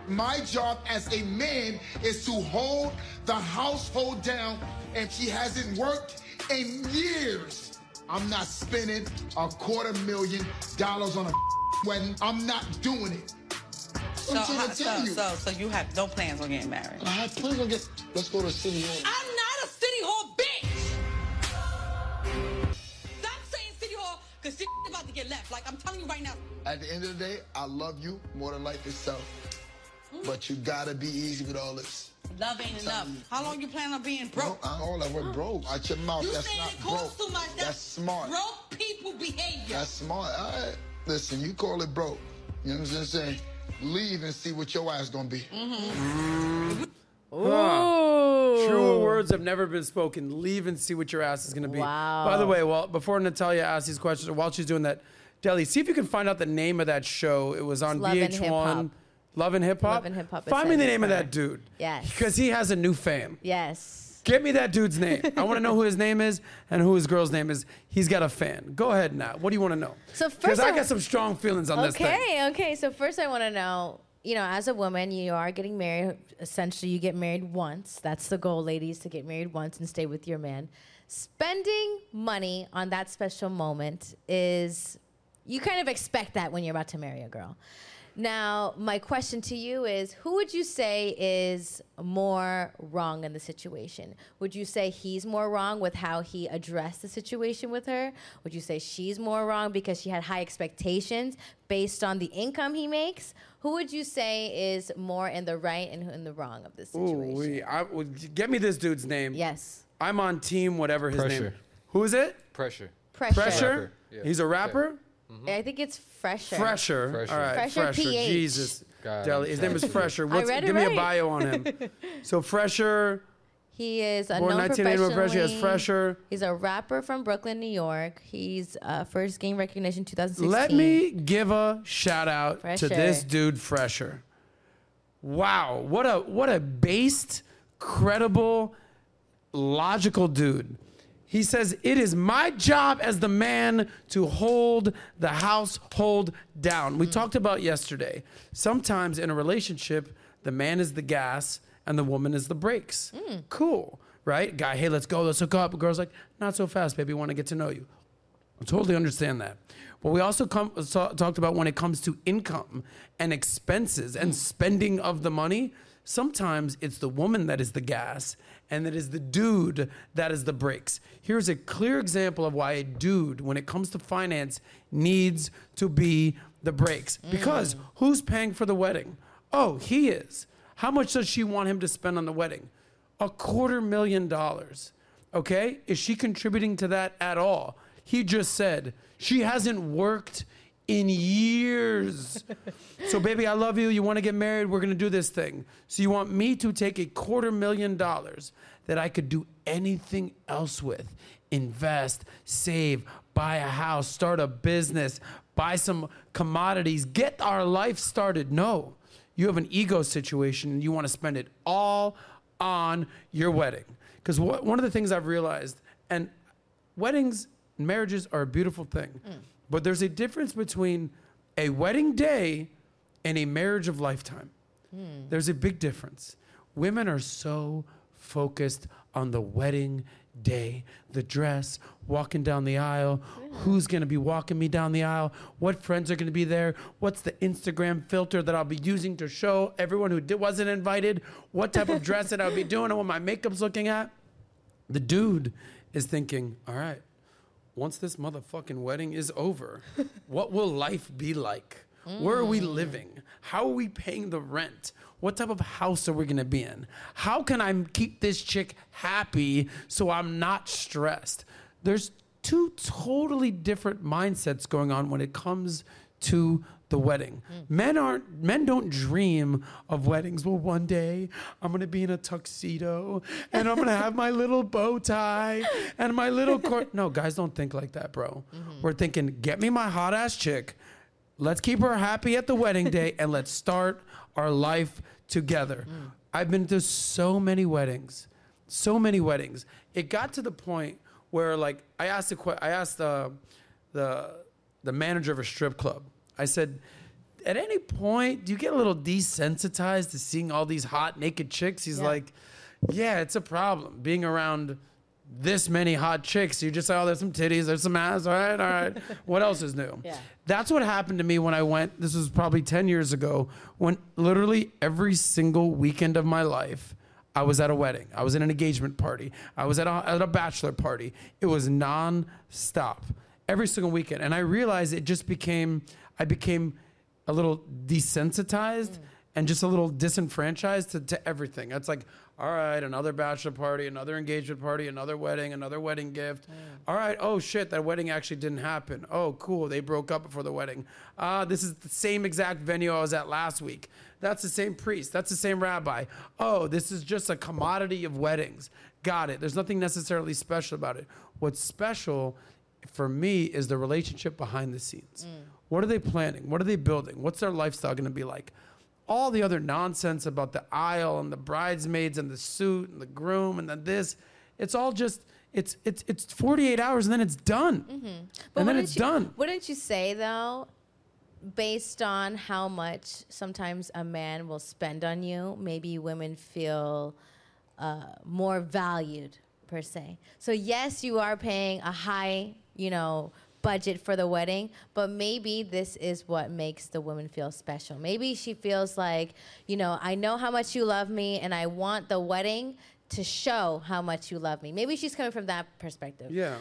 My job as a man is to hold the household down, and she hasn't worked in years. I'm not spending a quarter million dollars on a wedding. I'm not doing it. So, I'm trying to so, tell you. so, so you have no plans on getting married. I have plans on get. Let's go to city hall. I'm not a city hall bitch. Stop saying city hall, cause shit Like I'm telling you right now. At the end of the day, I love you more than life itself. But you gotta be easy with all this. Love ain't enough. How long you plan on being Bro, broke? I all that word broke. Out your mouth. You That's saying not it costs broke. too much? That's smart. Broke people behavior. That's smart. All right. Listen, you call it broke. You know what I'm saying? Leave and see what your ass is gonna be. Mm-hmm. Huh. Truer words have never been spoken. Leave and see what your ass is going to be. Wow. By the way, well, before Natalya asks these questions, while she's doing that, Deli, see if you can find out the name of that show. It was on Love and Hip VH1. Hop. Love and Hip Hop. Love and Hip Hop is Find me the name of that dude. Yes. Because he has a new fan. Yes. Get me that dude's name. I want to know who his name is and who his girl's name is. He's got a fan. Go ahead now. What do you want to know? So because first I I- got some strong feelings on this thing. Okay, okay. So first, I want to know. You know, as a woman, you are getting married. Essentially, you get married once. That's the goal, ladies, to get married once and stay with your man. Spending money on that special moment is, you kind of expect that when you're about to marry a girl. Now, my question to you is who would you say is more wrong in the situation? Would you say he's more wrong with how he addressed the situation with her? Would you say she's more wrong because she had high expectations based on the income he makes? Who would you say is more in the right and in the wrong of this Ooh, situation? we, I, get me this dude's name. yes. I'm on team whatever his name. Pressure. Who is it? Pressure. Pressure. Pressure. Yeah. He's a rapper. I think it's fresher. Fresher. Fresher. All right. Fresher Fresher. PH. Jesus. God, Deli. His name is Fresher. What's, read it give me a right. bio on him. so Fresher. He is a Born known 1981 Fresher. He has professionally- Fresher. He's a rapper from Brooklyn, New York. He's uh, first gained recognition 2016. Let me give a shout out to Fresher. this dude, Fresher. Wow, what a what a based, credible, logical dude. He says, It is my job as the man to hold the household down. We mm. talked about yesterday. Sometimes in a relationship, the man is the gas and the woman is the brakes. Mm. Cool, right? Guy, hey, let's go, let's hook up. Girl's like, Not so fast, baby, want to get to know you. I totally understand that. But we also come, saw, talked about when it comes to income and expenses and mm. spending of the money, sometimes it's the woman that is the gas and it is the dude that is the brakes. Here's a clear example of why a dude, when it comes to finance, needs to be the brakes. Mm. Because who's paying for the wedding? Oh, he is. How much does she want him to spend on the wedding? A quarter million dollars. Okay? Is she contributing to that at all? He just said she hasn't worked in years. so, baby, I love you. You want to get married? We're going to do this thing. So, you want me to take a quarter million dollars that I could do anything else with? Invest, save, buy a house, start a business, buy some commodities, get our life started. No, you have an ego situation and you want to spend it all on your wedding. Because one of the things I've realized, and weddings, and marriages are a beautiful thing, mm. But there's a difference between a wedding day and a marriage of lifetime. Hmm. There's a big difference. Women are so focused on the wedding day, the dress, walking down the aisle, who's going to be walking me down the aisle, what friends are going to be there, what's the Instagram filter that I'll be using to show everyone who wasn't invited what type of dress that I'll be doing and what my makeup's looking at. The dude is thinking, all right, once this motherfucking wedding is over, what will life be like? Where are we mm. living? How are we paying the rent? What type of house are we gonna be in? How can I keep this chick happy so I'm not stressed? There's two totally different mindsets going on when it comes to the wedding. Mm. Men aren't men don't dream of weddings. Well, one day I'm gonna be in a tuxedo and I'm gonna have my little bow tie and my little court. No, guys don't think like that, bro. Mm-hmm. We're thinking, get me my hot ass chick. Let's keep her happy at the wedding day and let's start our life together. Mm. I've been to so many weddings, so many weddings. It got to the point where, like, I asked the I asked the the the manager of a strip club. I said, at any point, do you get a little desensitized to seeing all these hot naked chicks? He's Yeah. like, yeah, it's a problem being around this many hot chicks. You just say, oh, there's some titties, there's some ass. All right, all right. what else is new? Yeah. That's what happened to me when I went. This was probably 10 years ago, when literally every single weekend of my life, I was at a wedding. I was at an engagement party. I was at a, at a bachelor party. It was non-stop every single weekend. And I realized it just became, I became a little desensitized mm. and just a little disenfranchised to, to everything. It's like, all right, another bachelor party, another engagement party, another wedding, another wedding gift. Mm. All right, oh shit, that wedding actually didn't happen. Oh, cool, they broke up before the wedding. Ah, this is the same exact venue I was at last week. That's the same priest. That's the same rabbi. Oh, this is just a commodity of weddings. Got it. There's nothing necessarily special about it. What's special for me is the relationship behind the scenes. Mm. What are they planning? What are they building? What's their lifestyle going to be like? all the other nonsense about the aisle and the bridesmaids and the suit and the groom and then this, it's all just it's it's it's 48 hours and then it's done. But and then it's you, done. Wouldn't you say though, based on how much sometimes a man will spend on you, maybe women feel uh, more valued per se. So yes, you are paying a high, you know, budget for the wedding, but maybe this is what makes the woman feel special. Maybe she feels like, you know, I know how much you love me and I want the wedding to show how much you love me. Maybe she's coming from that perspective. Yeah.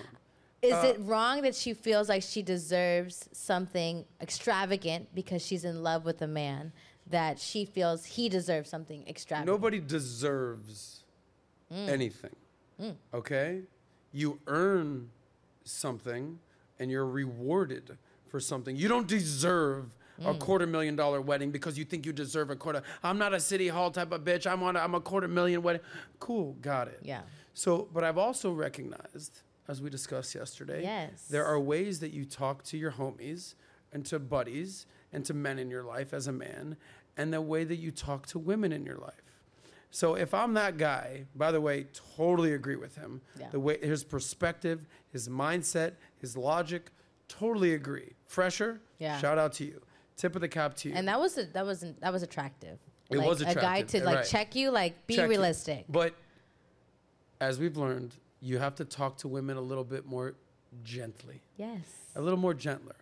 Is Uh, it wrong that she feels like she deserves something extravagant because she's in love with a man that she feels he deserves something extravagant? Nobody deserves anything. Okay? You earn something and you're rewarded for something. You don't deserve a mm. quarter million dollar wedding because you think you deserve a quarter. I'm not a city hall type of bitch. I'm on a, I'm a quarter million wedding. Cool, got it. Yeah. So, but I've also recognized, as we discussed yesterday, Yes. there are ways that you talk to your homies and to buddies and to men in your life as a man, and the way that you talk to women in your life. So if I'm that guy, by the way, totally agree with him. Yeah. The way his perspective, his mindset, his logic, totally agree. Fresher, Yeah. shout out to you. Tip of the cap to you. And that was a, that was that was attractive. It like, was attractive. A guy to like right. check you, like be Check realistic. But as we've learned, you have to talk to women a little bit more gently, Yes. a little more gentler.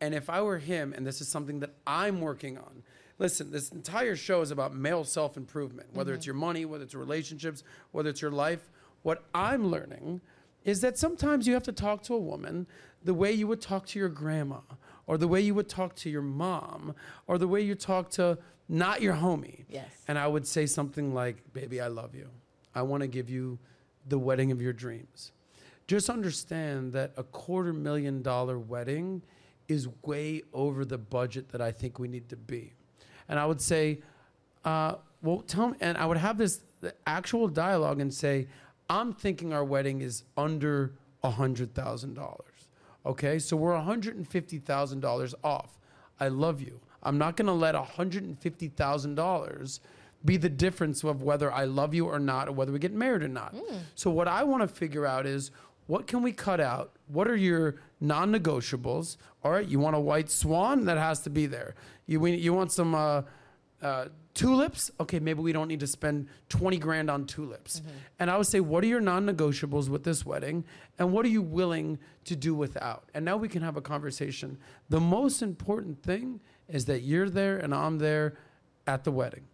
And if I were him, and this is something that I'm working on, listen, this entire show is about male self improvement, whether it's mm-hmm. your money, whether it's relationships, whether it's your life. What I'm learning is that sometimes you have to talk to a woman the way you would talk to your grandma, or the way you would talk to your mom, or the way you talk to not your homie. Yes. And I would say something like, Baby, I love you. I want to give you the wedding of your dreams. Just understand that a quarter million dollar wedding is way over the budget that I think we need to be. And I would say, uh, well, tell me, and I would have this actual dialogue and say, I'm thinking our wedding is under a hundred thousand dollars. Okay, so we're hundred and fifty thousand dollars off. I love you. I'm not going to let hundred and fifty thousand dollars be the difference of whether I love you or not, or whether we get married or not. So what I want to figure out is what can we cut out? What are your non-negotiables? All right, you want a white swan that has to be there. You we, you want some uh, uh, tulips? Okay, maybe we don't need to spend twenty grand on tulips. And I would say, what are your non-negotiables with this wedding, and what are you willing to do without? And now we can have a conversation. The most important thing is that you're there and I'm there at the wedding.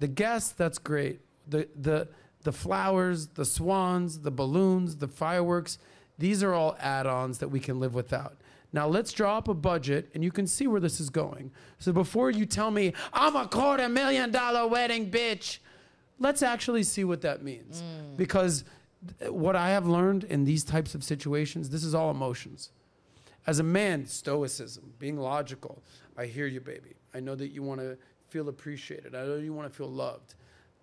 The guests, that's great. The the the flowers, the swans, the balloons, the fireworks, these are all add-ons that we can live without. Now let's draw up a budget and you can see where this is going. So before you tell me I'm a quarter million dollar wedding bitch, let's actually see what that means. Mm. Because what I have learned in these types of situations, this is all emotions. As a man, stoicism, being logical. I hear you, baby. I know that you want to feel appreciated. I know you want to feel loved.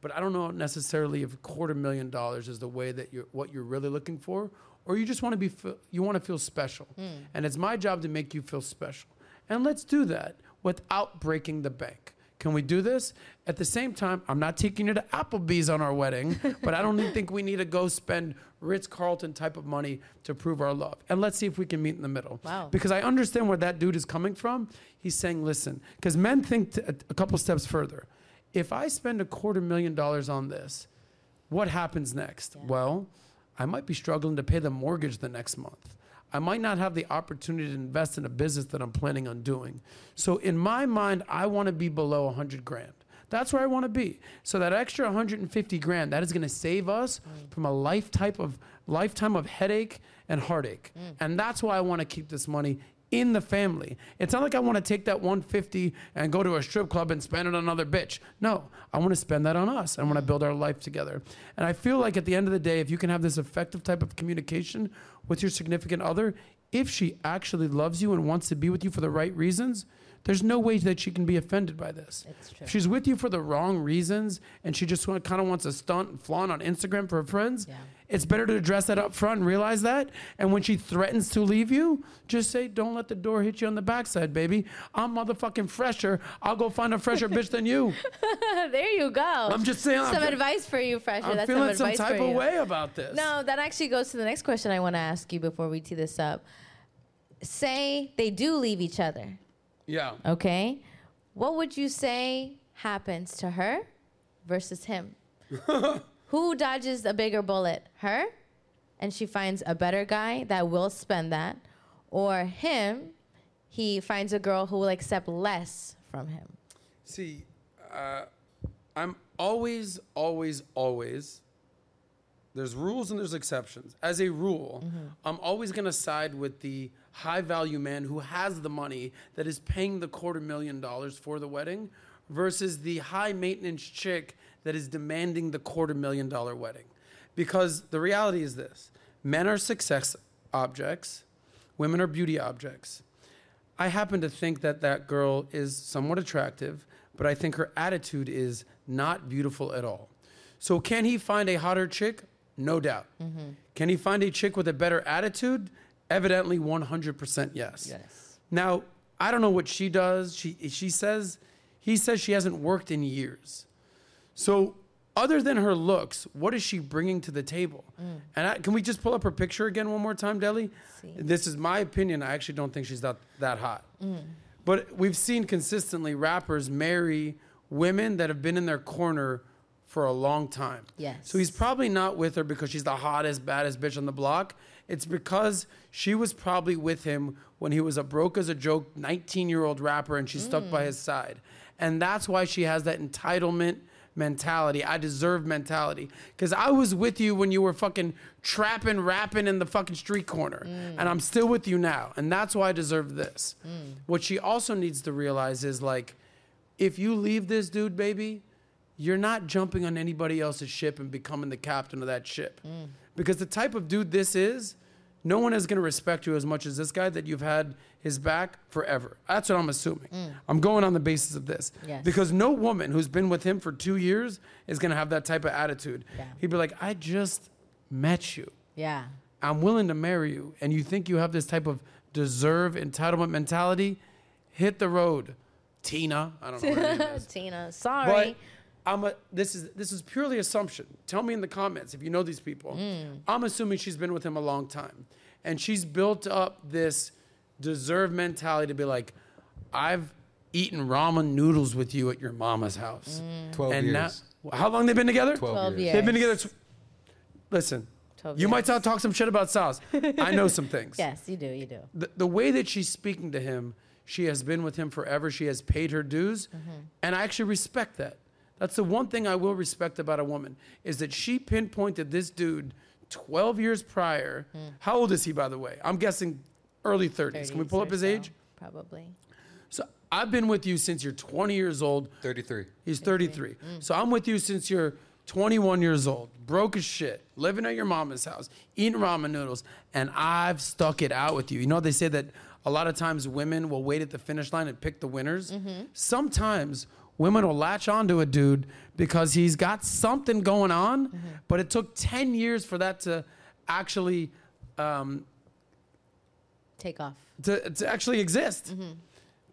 But I don't know necessarily if a quarter million dollars is the way that you're what you're really looking for, or you just want to be you want to feel special. Hmm. And it's my job to make you feel special. And let's do that without breaking the bank. Can we do this? At the same time, I'm not taking you to Applebee's on our wedding, but I don't think we need to go spend Ritz Carlton type of money to prove our love. And let's see if we can meet in the middle. Wow. Because I understand where that dude is coming from. He's saying, listen, because men think t- a couple steps further. If I spend a quarter million dollars on this, what happens next? Well, I might be struggling to pay the mortgage the next month. I might not have the opportunity to invest in a business that I'm planning on doing. So in my mind, I want to be below 100 grand. That's where I want to be. So that extra 150 grand, that is going to save us mm. from a lifetime of lifetime of headache and heartache. Mm. And that's why I want to keep this money in the family. It's not like I want to take that 150 and go to a strip club and spend it on another bitch. No, I want to spend that on us. I want to build our life together. And I feel like at the end of the day, if you can have this effective type of communication with your significant other, if she actually loves you and wants to be with you for the right reasons, there's no way that she can be offended by this. It's true. If she's with you for the wrong reasons and she just kind of wants to stunt and flaunt on Instagram for her friends, Yeah. It's better to address that up front and realize that. And when she threatens to leave you, just say, don't let the door hit you on the backside, baby. I'm motherfucking fresher. I'll go find a fresher bitch than you. there you go. I'm just saying, I'm Some fe- advice for you, Fresher. I'm That's feeling some some type for of you. way about this. No, that actually goes to the next question I want to ask you before we tee this up. Say they do leave each other, Yeah. okay? What would you say happens to her versus him? Who dodges a bigger bullet? Her? And she finds a better guy that will spend that. Or him, he finds a girl who will accept less from him. See, uh, I'm always, always, always. There's rules and there's exceptions. As a rule, I'm always going to side with the high value man who has the money that is paying the quarter million dollars for the wedding versus the high maintenance chick that is demanding the quarter million dollar wedding. Because the reality is this men are success objects, women are beauty objects. I happen to think that that girl is somewhat attractive, but I think her attitude is not beautiful at all. So, can he find a hotter chick? No doubt. Mm-hmm. Can he find a chick with a better attitude? Evidently, 100% yes. Yes. Now, I don't know what she does. She she says he says she hasn't worked in years. So, other than her looks, what is she bringing to the table? Mm. And I, can we just pull up her picture again one more time, Deli? This is my opinion. I actually don't think she's that that hot. Mm. But we've seen consistently rappers marry women that have been in their corner for a long time. Yes. So he's probably not with her because she's the hottest, baddest bitch on the block. It's because she was probably with him when he was a broke as a joke 19 year old rapper and she stuck by mm. his side. And that's why she has that entitlement mentality. I deserve mentality. Because I was with you when you were fucking trapping, rapping in the fucking street corner. Mm. And I'm still with you now. And that's why I deserve this. Mm. What she also needs to realize is like, if you leave this dude, baby, you're not jumping on anybody else's ship and becoming the captain of that ship. Mm. Because the type of dude this is, no one is going to respect you as much as this guy that you've had his back forever. That's what I'm assuming. Mm. I'm going on the basis of this. Yes. Because no woman who's been with him for two years is going to have that type of attitude. Yeah. He'd be like, I just met you. Yeah. I'm willing to marry you, and you think you have this type of deserve entitlement mentality, hit the road. Tina, I don't know what her name is. Tina, sorry. But I'm a, this is this is purely assumption. Tell me in the comments if you know these people. Mm. I'm assuming she's been with him a long time, and she's built up this deserve mentality to be like, I've eaten ramen noodles with you at your mama's house. Mm. 12 and years. now, how long they been together? 12, 12 years. years. They've been together. Tw- Listen, 12 you might years. talk, talk some shit about Sos. I know some things Yes, you do. You do. the, the way that she's speaking to him, she has been with him forever. She has paid her dues. Mm-hmm. And I actually respect that. That's the one thing I will respect about a woman is that she pinpointed this dude 12 years prior. Hmm. How old is he, by the way? I'm guessing early 30s. Can we pull up his so, age? Probably. So I've been with you since you're 20 years old. 33. He's 33. Hmm. So I'm with you since you're 21 years old, broke as shit, living at your mama's house, eating ramen noodles, and I've stuck it out with you. You know, they say that a lot of times women will wait at the finish line and pick the winners. Mm-hmm. Sometimes women will latch onto a dude because he's got something going on, but it took 10 years for that to actually um, Take off. to, to actually exist,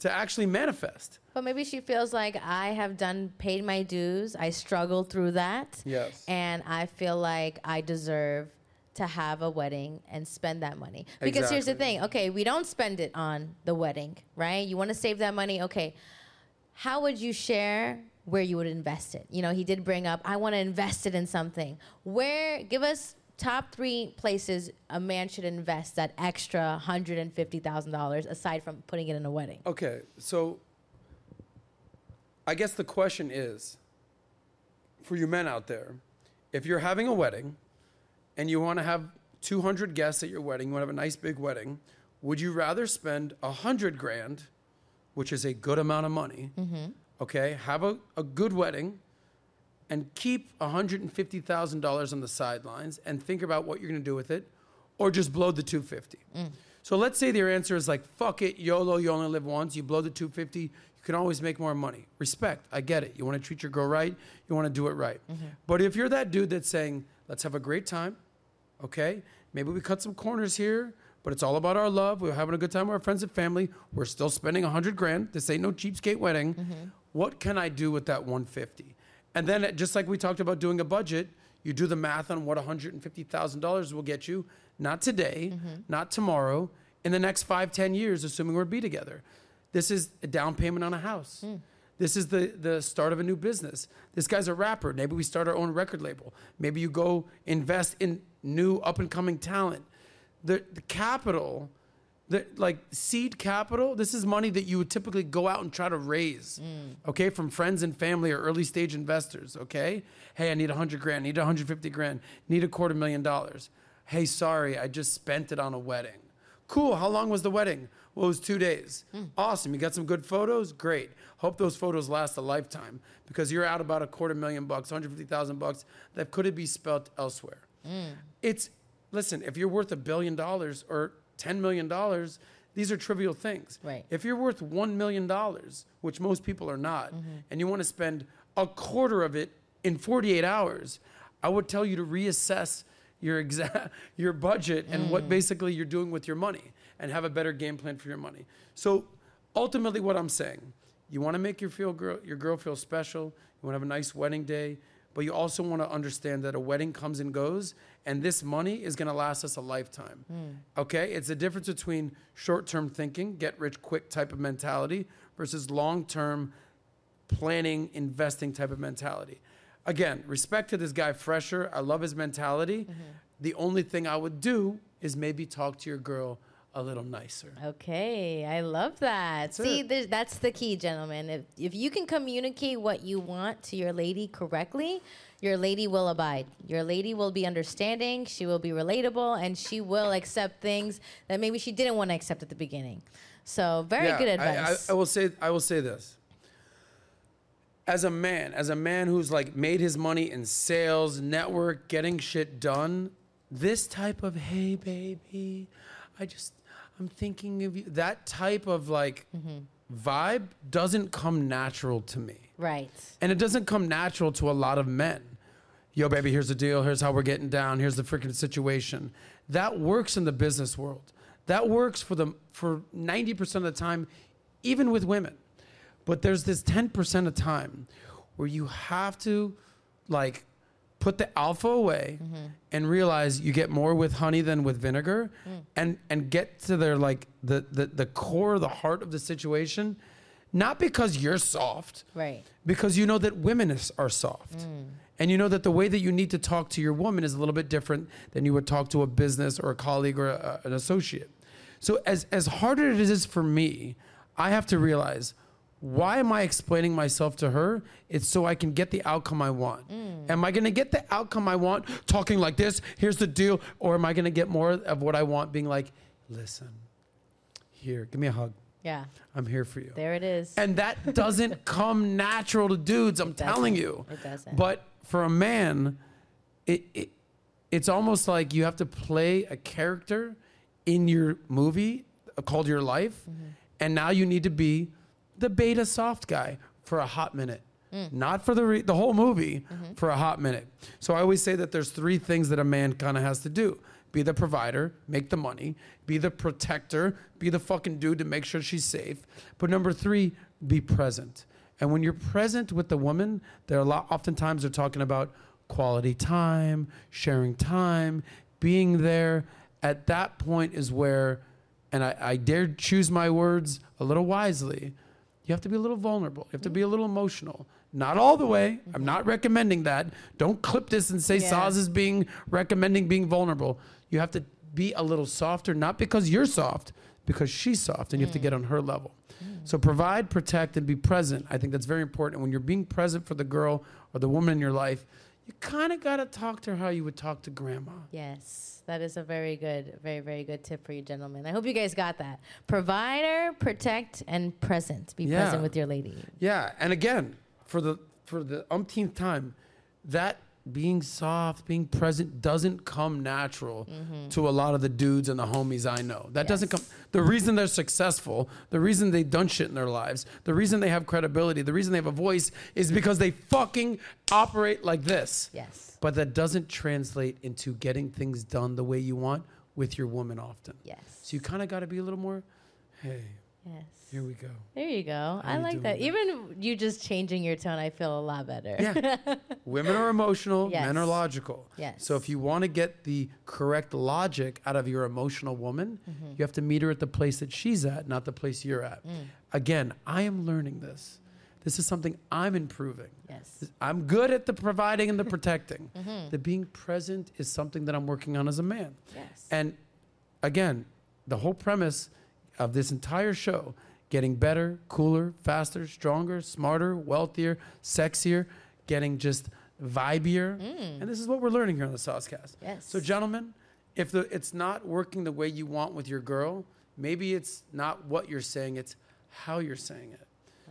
to actually manifest. But maybe she feels like I have done paid my dues. I struggled through that. Yes. And I feel like I deserve to have a wedding and spend that money. Because here's the thing. Okay, we don't spend it on the wedding, right? You want to save that money. Okay. How would you share where you would invest it? You know, he did bring up I want to invest it in something. Where give us top 3 places a man should invest that extra $150,000 aside from putting it in a wedding. Okay, so I guess the question is for you men out there, if you're having a wedding and you want to have 200 guests at your wedding, you want to have a nice big wedding, would you rather spend 100 grand, which is a good amount of money, mm-hmm. okay, have a, a good wedding and keep $150,000 on the sidelines and think about what you're going to do with it or just blow the 250. Mm. So let's say their answer is like, fuck it, YOLO, you only live once, you blow the 250, you can always make more money. Respect, I get it. You want to treat your girl right, you want to do it right. Mm-hmm. But if you're that dude that's saying, let's have a great time, okay? Maybe we cut some corners here, but it's all about our love. We're having a good time with our friends and family. We're still spending a hundred grand. This ain't no cheapskate wedding. Mm-hmm. What can I do with that 150? And then, just like we talked about doing a budget, you do the math on what $150,000 will get you, not today, mm-hmm. not tomorrow, in the next five, 10 years, assuming we're be together. This is a down payment on a house. Hmm. This is the, the start of a new business. This guy's a rapper. Maybe we start our own record label. Maybe you go invest in new up and coming talent. The, the capital, the, like seed capital, this is money that you would typically go out and try to raise, mm. okay, from friends and family or early stage investors, okay? Hey, I need 100 grand, need 150 grand, need a quarter million dollars. Hey, sorry, I just spent it on a wedding. Cool, how long was the wedding? Well, it was two days. Hmm. Awesome, you got some good photos? Great. Hope those photos last a lifetime because you're out about a quarter million bucks, 150,000 bucks that could have been spent elsewhere. Mm. It's listen, if you're worth a billion dollars or 10 million dollars, these are trivial things. Right. If you're worth 1 million dollars, which most people are not, mm-hmm. and you want to spend a quarter of it in 48 hours, I would tell you to reassess your exact your budget and what mm. basically you're doing with your money and have a better game plan for your money. So ultimately what I'm saying, you want to make your feel girl your girl feel special, you want to have a nice wedding day, but you also want to understand that a wedding comes and goes and this money is going to last us a lifetime. Hmm. Okay? It's the difference between short-term thinking, get rich quick type of mentality versus long-term planning, investing type of mentality. Again, respect to this guy, Fresher. I love his mentality. Mm-hmm. The only thing I would do is maybe talk to your girl a little nicer. Okay, I love that. See, that's the key, gentlemen. If if you can communicate what you want to your lady correctly, your lady will abide. Your lady will be understanding. She will be relatable, and she will accept things that maybe she didn't want to accept at the beginning. So, very Yeah, good I- I- advice. I, will say I will say this. As a man, as a man who's like made his money in sales, network, getting shit done, this type of hey baby, I just I'm thinking of you. That type of like mm-hmm. vibe doesn't come natural to me. right. And it doesn't come natural to a lot of men. Yo, baby, here's the deal. Here's how we're getting down. Here's the freaking situation. That works in the business world. That works for the for 90% of the time, even with women. But there's this 10% of time where you have to like put the alpha away mm-hmm. and realize you get more with honey than with vinegar mm. and and get to their like the, the the core the heart of the situation not because you're soft Right. because you know that women are soft. Mm. And you know that the way that you need to talk to your woman is a little bit different than you would talk to a business or a colleague or a, an associate. So as as hard as it is for me, I have to realize why am I explaining myself to her? It's so I can get the outcome I want. Am I going to get the outcome I want talking like this? Here's the deal, or am I going to get more of what I want being like, "Listen. Here, give me a hug. Yeah. I'm here for you." There it is. And that doesn't come natural to dudes, I'm telling you. It doesn't. But for a man, it, it it's almost like you have to play a character in your movie called your life, Mm-hmm. and now you need to be the beta soft guy for a hot minute. Mm. Not for the re- the whole movie, Mm-hmm. for a hot minute. So I always say that there's three things that a man kind of has to do: be the provider, make the money; be the protector, be the fucking dude to make sure she's safe. But number three, be present. And when you're present with the woman, there are a lot. Oftentimes, they're talking about quality time, sharing time, being there. At that point is where, and I, I dare choose my words a little wisely. You have to be a little vulnerable. You have to be a little emotional. Not all the way. I'm not recommending that. Don't clip this and say Yeah. Sos is being recommending being vulnerable. You have to be a little softer, not because you're soft, because she's soft, and you have to mm. get on her level. Mm. So provide, protect, and be present. I think that's very important. When you're being present for the girl or the woman in your life, you kind of got to talk to her how you would talk to grandma. Yes, that is a very good, very, very good tip for you, gentlemen. I hope you guys got that. Provider, protect, and present. Be Yeah. present with your lady. Yeah, and again, for the for the umpteenth time, that being soft, being present doesn't come natural mm-hmm. to a lot of the dudes and the homies I know. That doesn't come. The reason they're successful, the reason they've done shit in their lives, the reason they have credibility, the reason they have a voice is because they fucking operate like this. Yes. But that doesn't translate into getting things done the way you want with your woman often. Yes. So you kind of got to be a little more, hey, Yes. here we go. There you go. I you like that. Even you just changing your tone, I feel a lot better. Yeah. Women are emotional, men are logical. Yes. So if you want to get the correct logic out of your emotional woman, Mm-hmm. you have to meet her at the place that she's at, not the place you're at. Mm. Again, I am learning this. This is something I'm improving. Yes. I'm good at the providing and the protecting. Mm-hmm. The being present is something that I'm working on as a man. Yes. And again, the whole premise of this entire show getting better, cooler, faster, stronger, smarter, wealthier, sexier, getting just vibier. Mm. And this is what we're learning here on the SOSCAST. Yes. So, gentlemen, if the, it's not working the way you want with your girl, maybe it's not what you're saying, it's how you're saying it.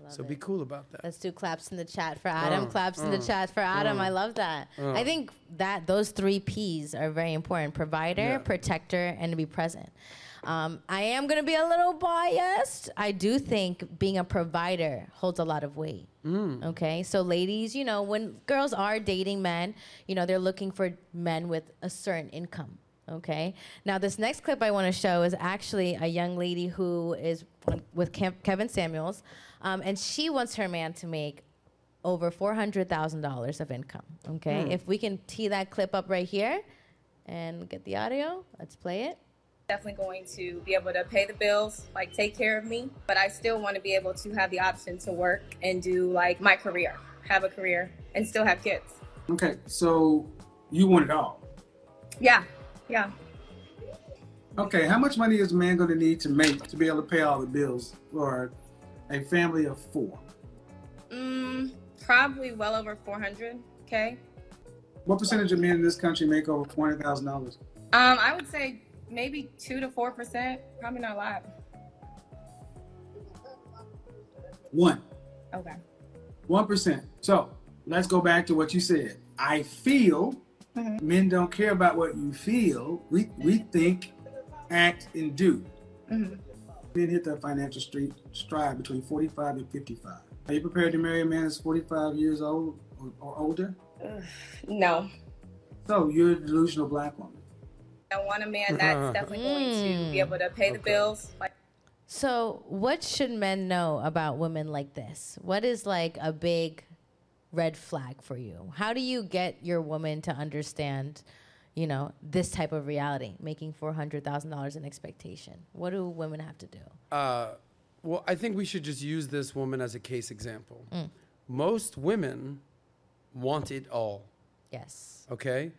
So be cool about that. Let's do claps in the chat for Adam. Uh, claps in the chat for Adam. I love that. I think that those three P's are very important: provider, Yeah. protector, and to be present. Um, I am going to be a little biased. I do think being a provider holds a lot of weight. Okay, so ladies, you know, when girls are dating men, you know, they're looking for men with a certain income. Okay. Now, this next clip I want to show is actually a young lady who is with Kev- Kevin Samuels, um, and she wants her man to make over four hundred thousand dollars of income. Okay. If we can tee that clip up right here and get the audio, let's play it. definitely going to be able to pay the bills, like take care of me, but I still want to be able to have the option to work and do like my career, have a career, and still have kids. Okay, so you want it all. Yeah, yeah. Okay, how much money is a man going to need to make to be able to pay all the bills for a family of four? Mm, probably well over 400k. What percentage of men in this country make over four hundred thousand dollars? Um, I would say maybe two to four percent. Probably not a lot. One. Okay. One percent. So let's go back to what you said. I feel men don't care about what you feel. We we think, act, and do. Mhm. Men hit the financial street stride between forty-five and fifty-five. Are you prepared to marry a man that's forty-five years old or, or older? No, So you're a delusional black woman. I want a man that's definitely going to mm. be able to pay the bills, like So, what should men know about women like this? What is like a big red flag for you? How do you get your woman to understand, you know, this type of reality, making four hundred thousand dollars in expectation? What do women have to do? Uh, well, I think we should just use this woman as a case example. Most women want it all. Yes. Okay?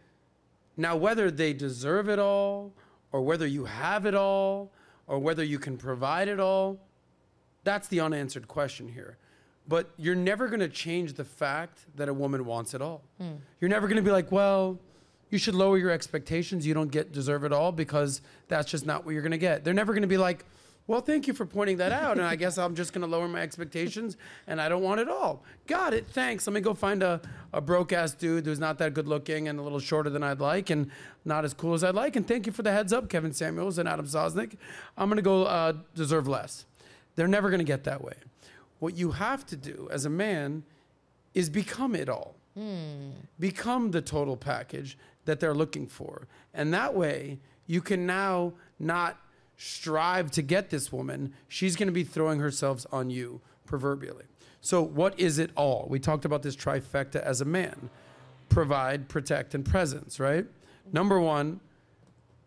Now, whether they deserve it all, or whether you have it all, or whether you can provide it all, that's the unanswered question here. But you're never going to change the fact that a woman wants it all. You're never going to be like, well, you should lower your expectations. You don't get deserve it all because that's just not what you're going to get. They're never going to be like, well, thank you for pointing that out. And I guess I'm just going to lower my expectations and I don't want it all. Got it. Thanks. Let me go find a, a broke ass dude who's not that good looking and a little shorter than I'd like and not as cool as I'd like. And thank you for the heads up, Kevin Samuels and Adam Sosnick. I'm going to go uh, deserve less. They're never going to get that way. What you have to do as a man is become it all. Hmm. Become the total package that they're looking for. And that way, you can now not strive to get this woman. She's going to be throwing herself on you, proverbially. So, what is it all? We talked about this trifecta as a man provide, protect, and presence, right? Number one,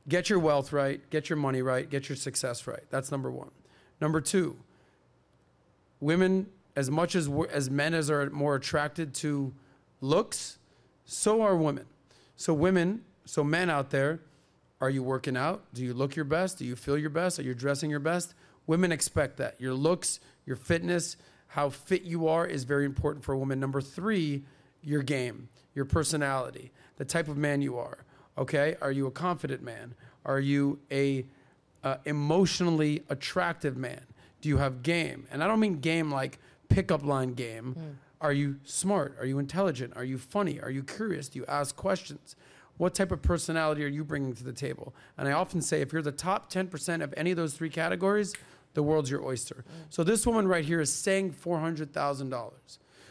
get your wealth right, get your money right, get your success right. That's number one. Number two, women, as much as as men as are more attracted to looks, so are women. So women, so men out there, are you working out? Do you look your best? Do you feel your best? Are you dressing your best? Women expect that. Your looks, your fitness, how fit you are is very important for a woman. Number three, your game, your personality, the type of man you are. Okay, are you a confident man? Are you a uh, emotionally attractive man? Do you have game? And I don't mean game like pickup line game. Are you smart? Are you intelligent? Are you funny? Are you curious? Do you ask questions? What type of personality are you bringing to the table? And I often say, if you're the top 10% of any of those three categories, the world's your oyster. So this woman right here is saying $400,000.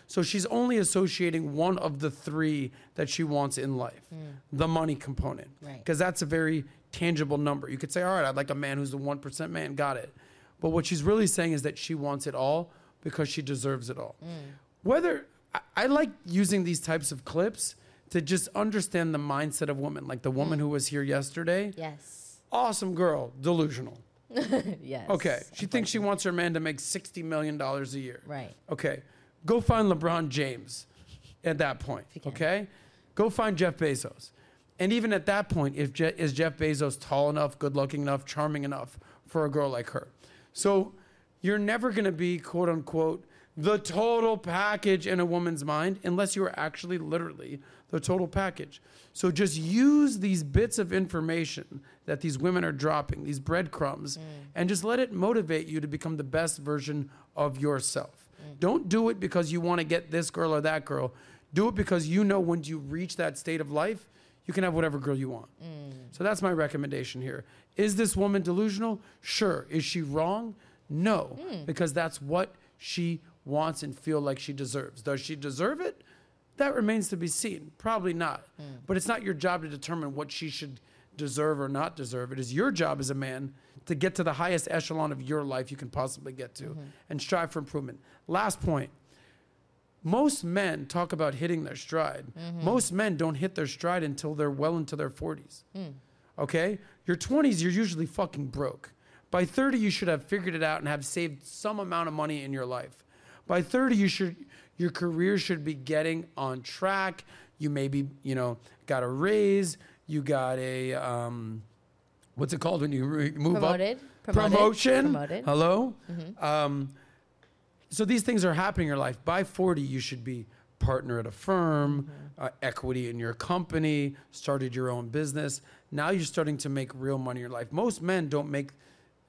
So she's only associating one of the three that she wants in life hmm. the money component. Right. Because that's a very tangible number. You could say, all right, I'd like a man who's the 1% man, got it. But what she's really saying is that she wants it all because she deserves it all. Hmm. Whether I, I like using these types of clips to just understand the mindset of women, like the woman who was here yesterday. Yes. Awesome girl, delusional. Yes. Okay. She thinks she wants her man to make $60 million a year. Right. Okay. Go find LeBron James at that point. Okay. Go find Jeff Bezos. And even at that point, if Je- is Jeff Bezos tall enough, good looking enough, charming enough for a girl like her? So you're never going to be, quote unquote, the total package in a woman's mind unless you are actually literally the total package. So just use these bits of information that these women are dropping, these breadcrumbs, mm. and just let it motivate you to become the best version of yourself. Mm. Don't do it because you want to get this girl or that girl. Do it because you know when you reach that state of life, you can have whatever girl you want. Mm. So that's my recommendation here. Is this woman delusional? Sure. Is she wrong? No, hmm. because that's what she wants and feel like she deserves. Does she deserve it? That remains to be seen. Probably not. Hmm. But it's not your job to determine what she should deserve or not deserve. It is your job as a man to get to the highest echelon of your life you can possibly get to mm-hmm. and strive for improvement. Last point most men talk about hitting their stride. Mm-hmm. Most men don't hit their stride until they're well into their 40s. Hmm. Okay? Your 20s, you're usually fucking broke. By 30, you should have figured it out and have saved some amount of money in your life. By 30, you should your career should be getting on track. You maybe, you know, got a raise, you got a um, what's it called when you re- move Promoted. up? Promoted. Promotion. Promoted. Hello. Um, so these things are happening in your life. By 40, you should be partner at a firm, uh, equity in your company, started your own business. Now you're starting to make real money in your life. Most men don't make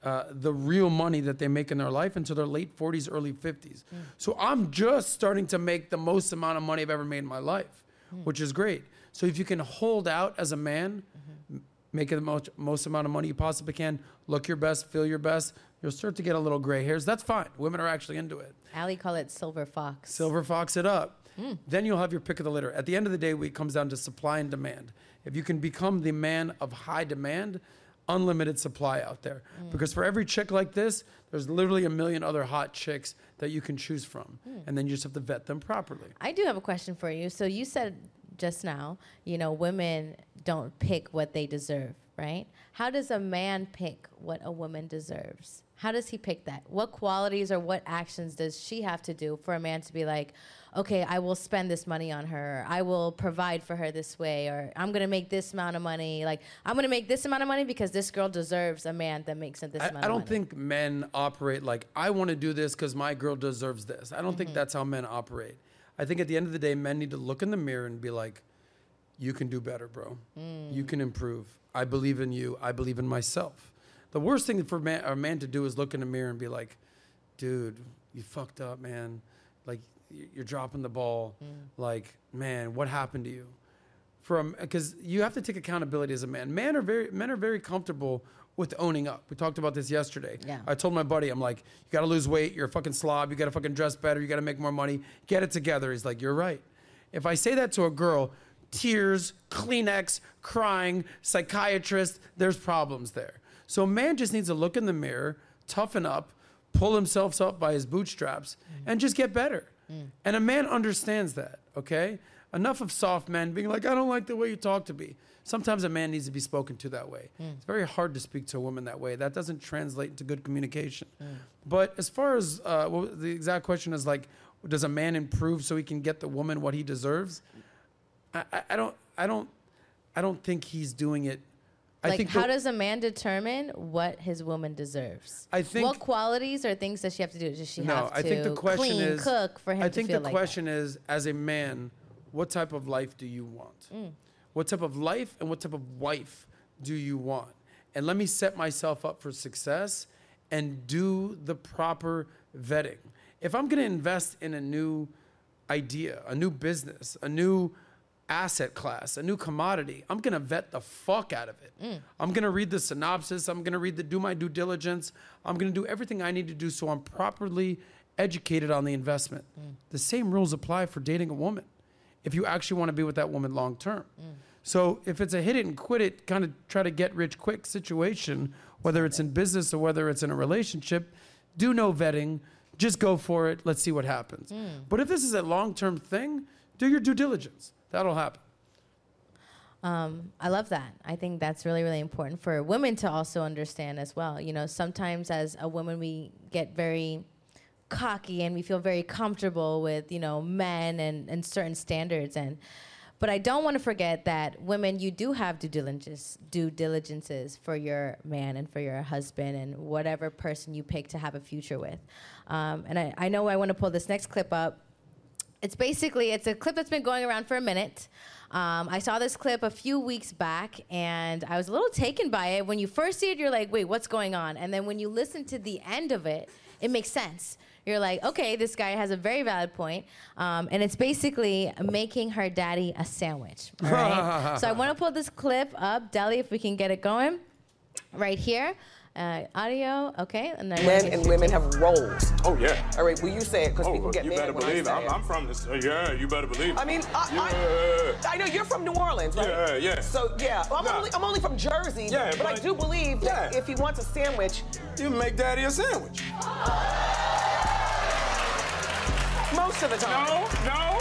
uh, the real money that they make in their life until their late 40s, early 50s. Mm. So I'm just starting to make the most amount of money I've ever made in my life, mm. which is great. So if you can hold out as a man, mm-hmm. m- make the most, most amount of money you possibly can, look your best, feel your best, you'll start to get a little gray hairs. That's fine. Women are actually into it. Ali call it silver fox. Silver fox it up. Mm. Then you'll have your pick of the litter. At the end of the day, it comes down to supply and demand. If you can become the man of high demand, unlimited supply out there. Mm. Because for every chick like this, there's literally a million other hot chicks that you can choose from. Mm. And then you just have to vet them properly. I do have a question for you. So you said just now, you know, women don't pick what they deserve, right? How does a man pick what a woman deserves? How does he pick that? What qualities or what actions does she have to do for a man to be like, okay, I will spend this money on her. I will provide for her this way, or I'm gonna make this amount of money. Like I'm gonna make this amount of money because this girl deserves a man that makes it this I, amount I don't money. think men operate like, I want to do this because my girl deserves this. I don't Mm-hmm. think that's how men operate. I think at the end of the day, men need to look in the mirror and be like, you can do better, bro. You Mm. can improve. I believe in you. I believe in myself. The worst thing for man, a man to do is look in the mirror and be like, dude, you fucked up, man. Like, you're dropping the ball. Mm. Like, man, what happened to you? from because you have to take accountability as a man. Men are very men are very comfortable with owning up. We talked about this yesterday. Yeah. I told my buddy, I'm like, you got to lose weight. You're a fucking slob. You got to fucking dress better. You got to make more money. Get it together. He's like, you're right. If I say that to a girl, tears, Kleenex, crying, psychiatrist, there's problems there. So a man just needs to look in the mirror, toughen up, pull himself up by his bootstraps, mm. and just get better. Mm. And a man understands that, okay? Enough of soft men being like, I don't like the way you talk to me. Sometimes a man needs to be spoken to that way. Mm. It's very hard to speak to a woman that way. That doesn't translate into good communication. But as far as uh, what was- the exact question is like, does a man improve so he can get the woman what he deserves? I, I, I don't, I don't, I don't think he's doing it. I like, how does a man determine what his woman deserves? I think- what qualities or things does she have to do? Does she no, have to I think the question clean, is cook for him I think the like question is, as a man, what type of life do you want? Mm. What type of life and what type of wife do you want? And let me set myself up for success and do the proper vetting. If I'm going to invest in a new idea, a new business, a new asset class, a new commodity, I'm gonna vet the fuck out of it. Mm. I'm gonna read the synopsis. I'm gonna read the do my due diligence. I'm gonna do everything I need to do so I'm properly educated on the investment. Mm. The same rules apply for dating a woman if you actually want to be with that woman long term. Mm. So if it's a hit it and quit it, kind of try to get rich quick situation, whether it's in business or whether it's in a relationship, do no vetting, just go for it. Let's see what happens. But if this is a long term thing, do your due diligence. That'll happen. Um, I love that. I think that's really, really important for women to also understand as well. You know, sometimes as a woman, we get very cocky and we feel very comfortable with, you know, men and, and certain standards. And but I don't want to forget that women, you do have due diligence, due diligences for your man and for your husband and whatever person you pick to have a future with. Um, and I, I know I want to pull this next clip up it's basically it's a clip that's been going around for a minute. Um, i saw this clip a few weeks back and i was a little taken by it. When you first see it you're like wait what's going on? And then when you listen to the end of it it makes sense. You're like okay this guy has a very valid point um, and it's basically making her daddy a sandwich all right? So i want to pull this clip up deli if we can get it going. Right here uh, audio okay and then Men and women have roles. Oh yeah. All right, will you say it? Because Oh, people get you mad better when I believe it. I'm. I'm from this. uh, yeah, you better believe it. I mean, I, yeah. I, I know you're from New Orleans, right? Yeah, yeah. So yeah, I'm, Nah. only, I'm only from Jersey, Yeah, but, I do believe that if he wants a sandwich, you make daddy a sandwich. most of the time. No, no,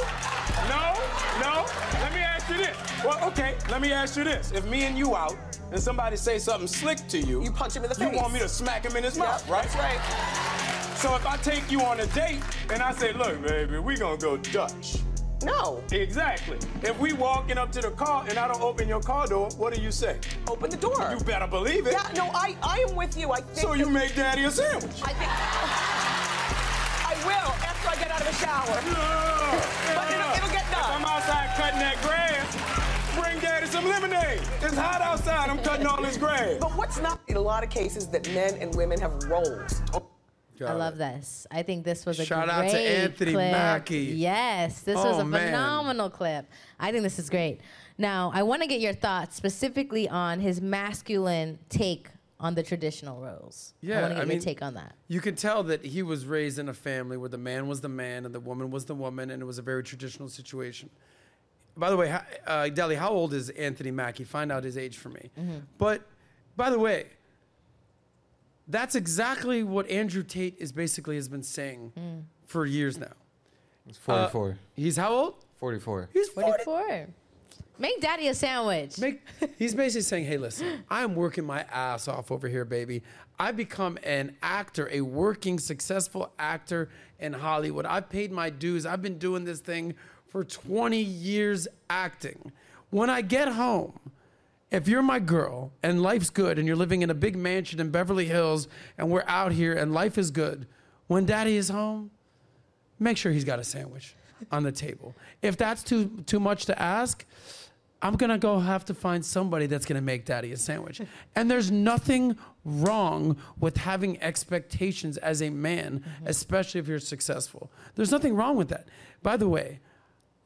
no, no. Let me ask you this. Well, okay, let me ask you this. If me and you out and somebody say something slick to you, You punch him in the face. you want me to smack him in his Yep, mouth, right? That's right. So if I take you on a date and I say, look, baby, we gonna go Dutch. No, Exactly. If we walking up to the car and I don't open your car door, what do you say? open the door. You better believe it. yeah, no, I, I am with you. I think So you make daddy a sandwich. I think will after I get out of the shower. But it'll- it'll get done. If I'm outside cutting that grass, bring daddy some lemonade. It's hot outside. I'm cutting all this grass. But what's not in a lot of cases that men and women have roles. I love this. I think this was a Shout great out to Anthony clip. Mackie. Yes, this was Oh, a man. phenomenal clip. I think this is great. Now, I want to get your thoughts specifically on his masculine take on the traditional roles. I Yeah, want to get I your mean- take on that. You can tell that he was raised in a family where the man was the man and the woman was the woman, and it was a very traditional situation. By the way, ho- uh, Deli, how old is Anthony Mackie? Find out his age for me. Mm-hmm. But by the way, that's exactly what Andrew Tate is basically has been saying mm. for years now. He's 44. Uh, he's how old? 44. He's 40. 44. Make daddy a sandwich. Make, he's basically saying, hey, listen, I'm working my ass off over here, baby. I've become an actor, a working, successful actor in Hollywood. I've paid my dues. I've been doing this thing for 20 years acting. When I get home, if you're my girl and life's good and you're living in a big mansion in Beverly Hills and we're out here and life is good, when daddy is home, make sure he's got a sandwich on the table. If that's too too much to ask, I'm gonna go have to find somebody that's gonna make daddy a sandwich. And there's nothing wrong with having expectations as a man, mm-hmm. especially if you're successful. There's nothing wrong with that. By the way,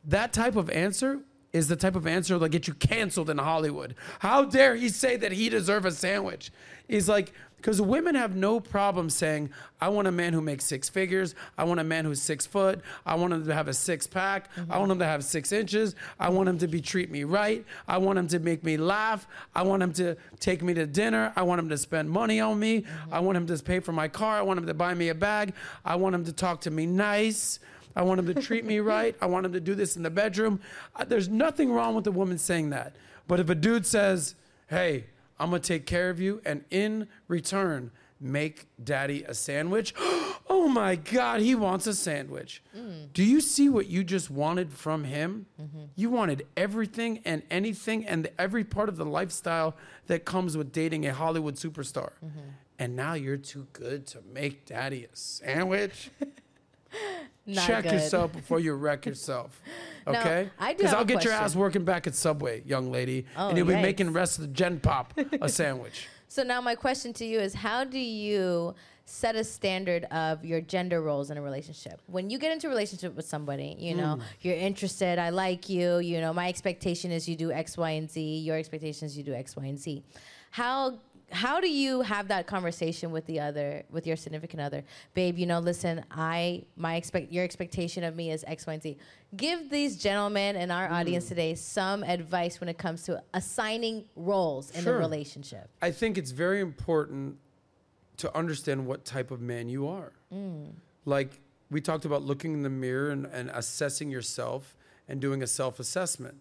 that type of answer is the type of answer that'll get you canceled in Hollywood. How dare he say that he deserves a sandwich? He's like because women have no problem saying, "I want a man who makes six figures. I want a man who's six foot. I want him to have a six pack. I want him to have six inches. I want him to be treat me right. I want him to make me laugh. I want him to take me to dinner. I want him to spend money on me. I want him to pay for my car. I want him to buy me a bag. I want him to talk to me nice." I want him to treat me right. I want him to do this in the bedroom. Uh, There's nothing wrong with a woman saying that. But if a dude says, hey, I'm going to take care of you, and in return, make daddy a sandwich, oh my God, he wants a sandwich. Mm. Do you see what you just wanted from him? Mm-hmm. You wanted everything and anything and every part of the lifestyle that comes with dating a Hollywood superstar. Mm-hmm. And now you're too good to make daddy a sandwich? Not Check good. yourself before you wreck yourself. Okay? I do Because I'll get your ass working back at Subway, young lady, Oh, and you'll be making the rest of the Gen Pop a sandwich. So now my question to you is how do you set a standard of your gender roles in a relationship. When you get into a relationship with somebody, you know, Mm. you're interested, I like you, you know, my expectation is you do X, Y, and Z, your expectation is you do X, Y, and Z. How how do you have that conversation with the other with your significant other babe you know listen i my expect your expectation of me is x y and z give these gentlemen and our audience Mm. today some advice when it comes to assigning roles in Sure. the relationship I think it's very important to understand what type of man you are. Mm. Like we talked about looking in the mirror and, and assessing yourself and doing a self assessment.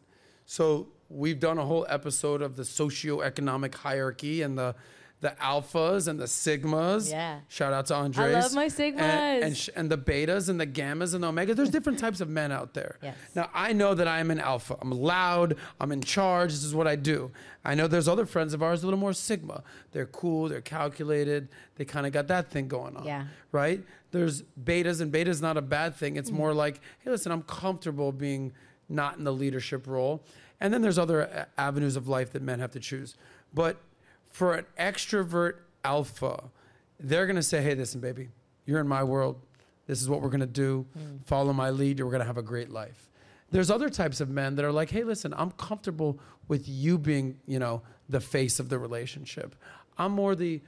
So we've done a whole episode of the socioeconomic hierarchy and the the alphas and the sigmas. Yeah. Shout out to Andres. I love my sigmas. and, sh- and the betas and the gammas and the omegas. There's different types of men out there. Yes. Now I know that I am an alpha. I'm loud. I'm in charge. This is what I do. I know there's other friends of ours a little more sigma. They're cool. They're calculated. They kind of got that thing going on. Yeah. Right. There's betas, and betas not a bad thing. It's Mm. more like, hey, listen, I'm comfortable being not in the leadership role. And then there's other uh, avenues of life that men have to choose. But for an extrovert alpha, they're gonna say, hey, listen, baby, you're in my world. This is what we're gonna do. Mm. Follow my lead. We're gonna have a great life. There's other types of men that are like, hey, listen, I'm comfortable with you being, you know, the face of the relationship. I'm more the,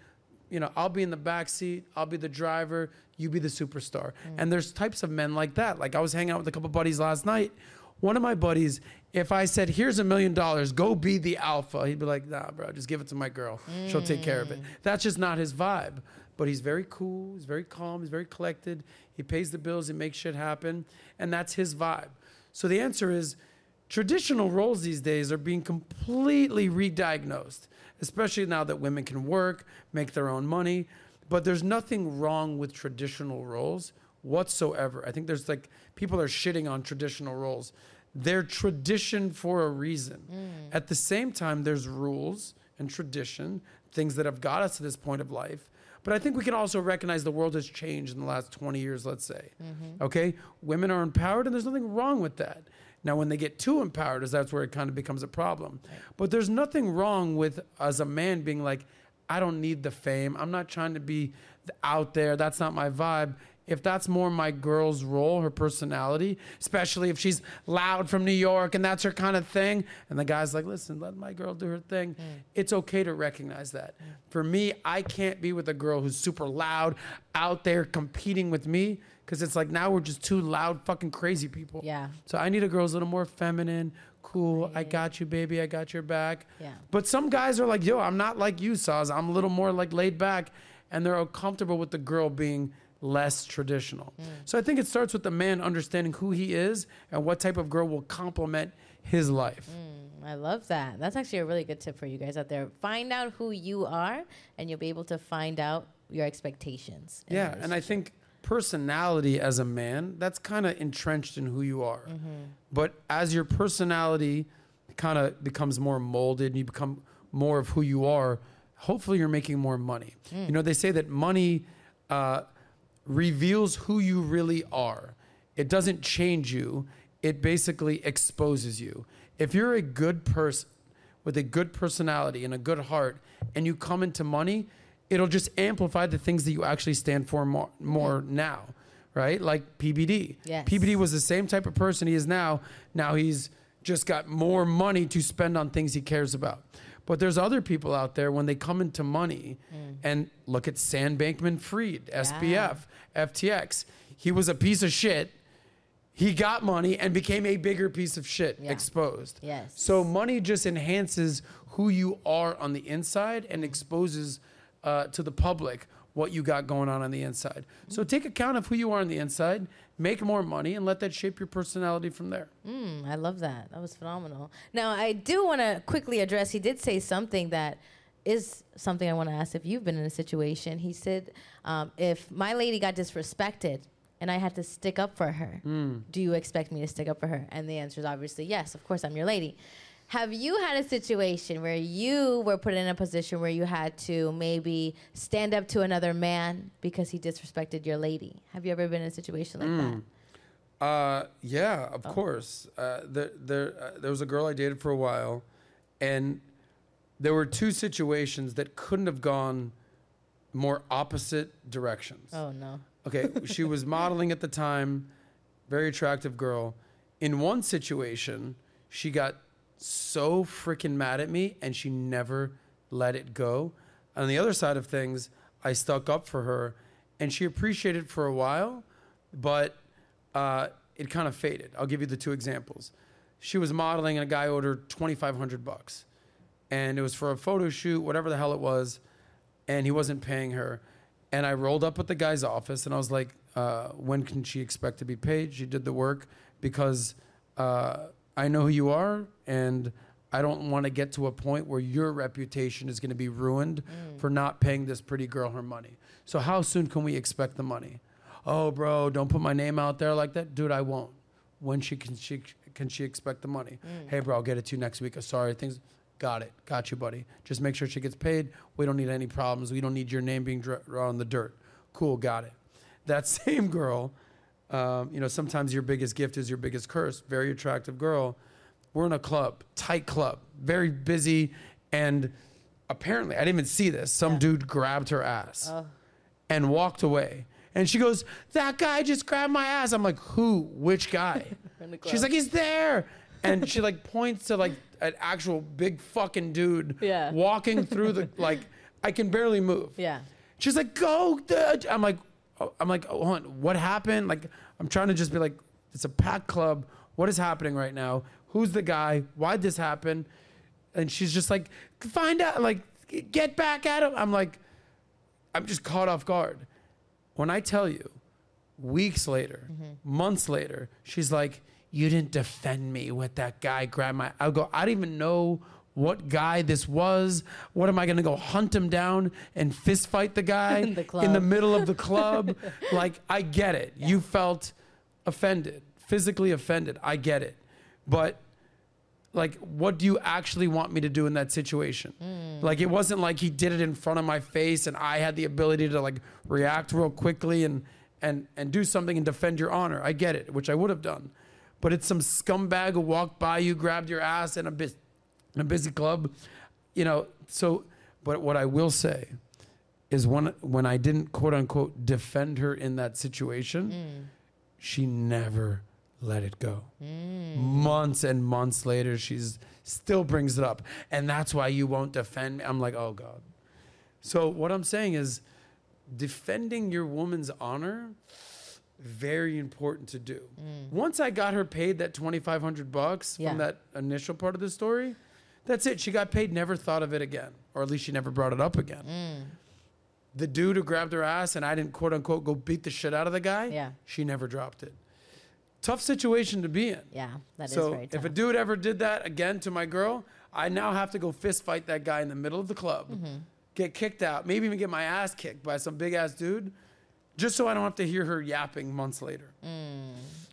you know, I'll be in the back seat, I'll be the driver, you be the superstar. Mm. And there's types of men like that. Like I was hanging out with a couple buddies last night. One of my buddies, if I said, here's a million dollars, go be the alpha, he'd be like, nah, bro, just give it to my girl. She'll take care of it. Mm. That's just not his vibe. But he's very cool, he's very calm, he's very collected. He pays the bills, he makes shit happen. And that's his vibe. So the answer is traditional roles these days are being completely re-diagnosed, especially now that women can work, make their own money. But there's nothing wrong with traditional roles whatsoever. I think there's like people are shitting on traditional roles. They're tradition for a reason. Mm. At the same time, there's rules and tradition, things that have got us to this point of life. But I think we can also recognize the world has changed in the last 20 years, let's say. Mm-hmm. Okay? Women are empowered, and there's nothing wrong with that. Now, when they get too empowered, is that's where it kind of becomes a problem. But there's nothing wrong with, as a man, being like, I don't need the fame. I'm not trying to be out there. That's not my vibe. If that's more my girl's role, her personality, especially if she's loud from New York and that's her kind of thing, and the guy's like, listen, let my girl do her thing, mm. it's okay to recognize that. For me, I can't be with a girl who's super loud, out there competing with me, because it's like now we're just two loud, fucking crazy people. Yeah. So I need a girl who's a little more feminine, cool. I got you, baby. I got your back. Yeah. But some guys are like, yo, I'm not like you, Sos. I'm a little more like laid back, and they're comfortable with the girl being less traditional. Mm. So I think it starts with the man understanding who he is and what type of girl will complement his life. Mm, I love that. That's actually a really good tip for you guys out there. Find out who you are, and you'll be able to find out your expectations. Yeah, and I think personality as a man, that's kind of entrenched in who you are. Mm-hmm. But as your personality kind of becomes more molded and you become more of who you are, hopefully you're making more money. Mm. You know, they say that money uh, reveals who you really are. It doesn't change you, it basically exposes you. If you're a good person with a good personality and a good heart and you come into money, it'll just amplify the things that you actually stand for more, more now, right? Like PBD. Yes. PBD was the same type of person he is now. Now he's just got more money to spend on things he cares about. But there's other people out there when they come into money and look at Sam Bankman Fried, SBF, FTX. He was a piece of shit. He got money and became a bigger piece of shit Yeah. exposed. Yes. So money just enhances who you are on the inside and exposes uh, to the public what you got going on on the inside. So take account of who you are on the inside, make more money, and let that shape your personality from there. Mm, I love that. That was phenomenal. Now, I do want to quickly address, he did say something that is something I want to ask if you've been in a situation. He said, um, if my lady got disrespected and I had to stick up for her, do you expect me to stick up for her? And the answer is obviously yes. Of course, I'm your lady. Have you had a situation where you were put in a position where you had to maybe stand up to another man because he disrespected your lady? Have you ever been in a situation like that? Uh, yeah, of course. Uh, there, there, uh, there was a girl I dated for a while, and there were two situations that couldn't have gone more opposite directions. Oh no. Okay, she was modeling at the time, very attractive girl. In one situation, she got so freaking mad at me and she never let it go. On the other side of things, I stuck up for her and she appreciated for a while, but uh, it kind of faded. I'll give you the two examples. She was modeling and a guy ordered 2500 bucks and it was for a photo shoot, whatever the hell it was, and he wasn't paying her. And I rolled up at the guy's office and I was like, uh, when can she expect to be paid? She did the work because uh, I know who you are and I don't want to get to a point where your reputation is going to be ruined mm. for not paying this pretty girl her money. So, how soon can we expect the money? Oh, bro, don't put my name out there like that. Dude, I won't. When she can she can she expect the money? Mm. Hey, bro, I'll get it to you next week. Sorry, things. Got it. Got you, buddy. Just make sure she gets paid. We don't need any problems. We don't need your name being dr- on the dirt. Cool, got it. That same girl, um, you know, sometimes your biggest gift is your biggest curse. Very attractive girl. We're in a club, tight club, very busy, and apparently, I didn't even see this. Some dude grabbed her ass and walked away. And she goes, That guy just grabbed my ass. I'm like, Who? Which guy? She's like, He's there. And she like points to like an actual big fucking dude Yeah. walking through the like I can barely move. Yeah. She's like, go. dude." I'm like, oh, I'm like, oh, hon, what happened? Like, I'm trying to just be like, it's a packed club. What is happening right now? Who's the guy? Why'd this happen? And she's just like, find out. Like, get back at him. I'm like, I'm just caught off guard. When I tell you, weeks later, mm-hmm. months later, she's like, you didn't defend me with that guy grab my. I'll go. I don't even know what guy this was. What am I going to go hunt him down and fist fight the guy In the club. middle of the club? like, I get it. You felt offended, physically offended. I get it, but like what do you actually want me to do in that situation mm. like it wasn't like he did it in front of my face and i had the ability to like react real quickly and and and do something and defend your honor i get it which i would have done but it's some scumbag who walked by you grabbed your ass and a in a busy club you know so but what i will say is when when i didn't quote unquote defend her in that situation mm. she never let it go. Mm. Months and months later, she's still brings it up, and that's why you won't defend me. I'm like, oh god. So what I'm saying is, defending your woman's honor, very important to do. Mm. Once I got her paid that 2,500 bucks Yeah. from that initial part of the story, that's it. She got paid. Never thought of it again, or at least she never brought it up again. The dude who grabbed her ass and I didn't quote unquote go beat the shit out of the guy. Yeah. She never dropped it. Tough situation to be in. Yeah, that is so very tough. if a dude ever did that again to my girl, I now have to go fist fight that guy in the middle of the club, Mm-hmm. get kicked out, maybe even get my ass kicked by some big ass dude, just so I don't have to hear her yapping months later.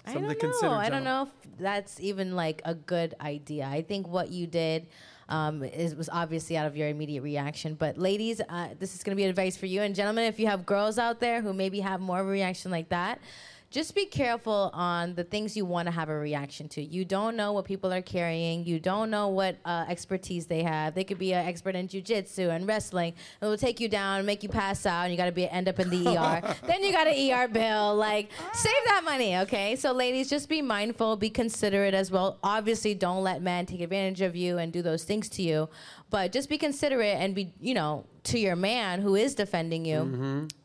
I don't know. I don't know if that's even like a good idea. I think what you did um, is was obviously out of your immediate reaction. But ladies, uh, this is going to be advice for you. And gentlemen, if you have girls out there who maybe have more of a reaction like that. Just be careful on the things you want to have a reaction to. You don't know what people are carrying. You don't know what uh, expertise they have. They could be an expert in jujitsu and wrestling. It will take you down, make you pass out, and you got to be end up in the ER. then you got an ER bill. Like, save that money, okay? So, ladies, just be mindful, be considerate as well. Obviously, don't let men take advantage of you and do those things to you. But just be considerate and be, you know, to your man who is defending you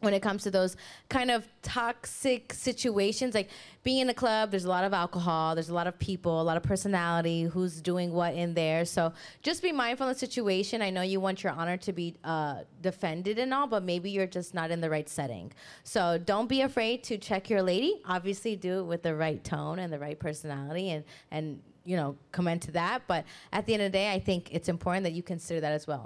when it comes to those kind of toxic situations. Like being in a club, there's a lot of alcohol, there's a lot of people, a lot of personality, who's doing what in there. So just be mindful of the situation. I know you want your honor to be uh, defended and all, but maybe you're just not in the right setting. So don't be afraid to check your lady. Obviously, do it with the right tone and the right personality and, and you know, comment to that. But at the end of the day, I think it's important that you consider that as well.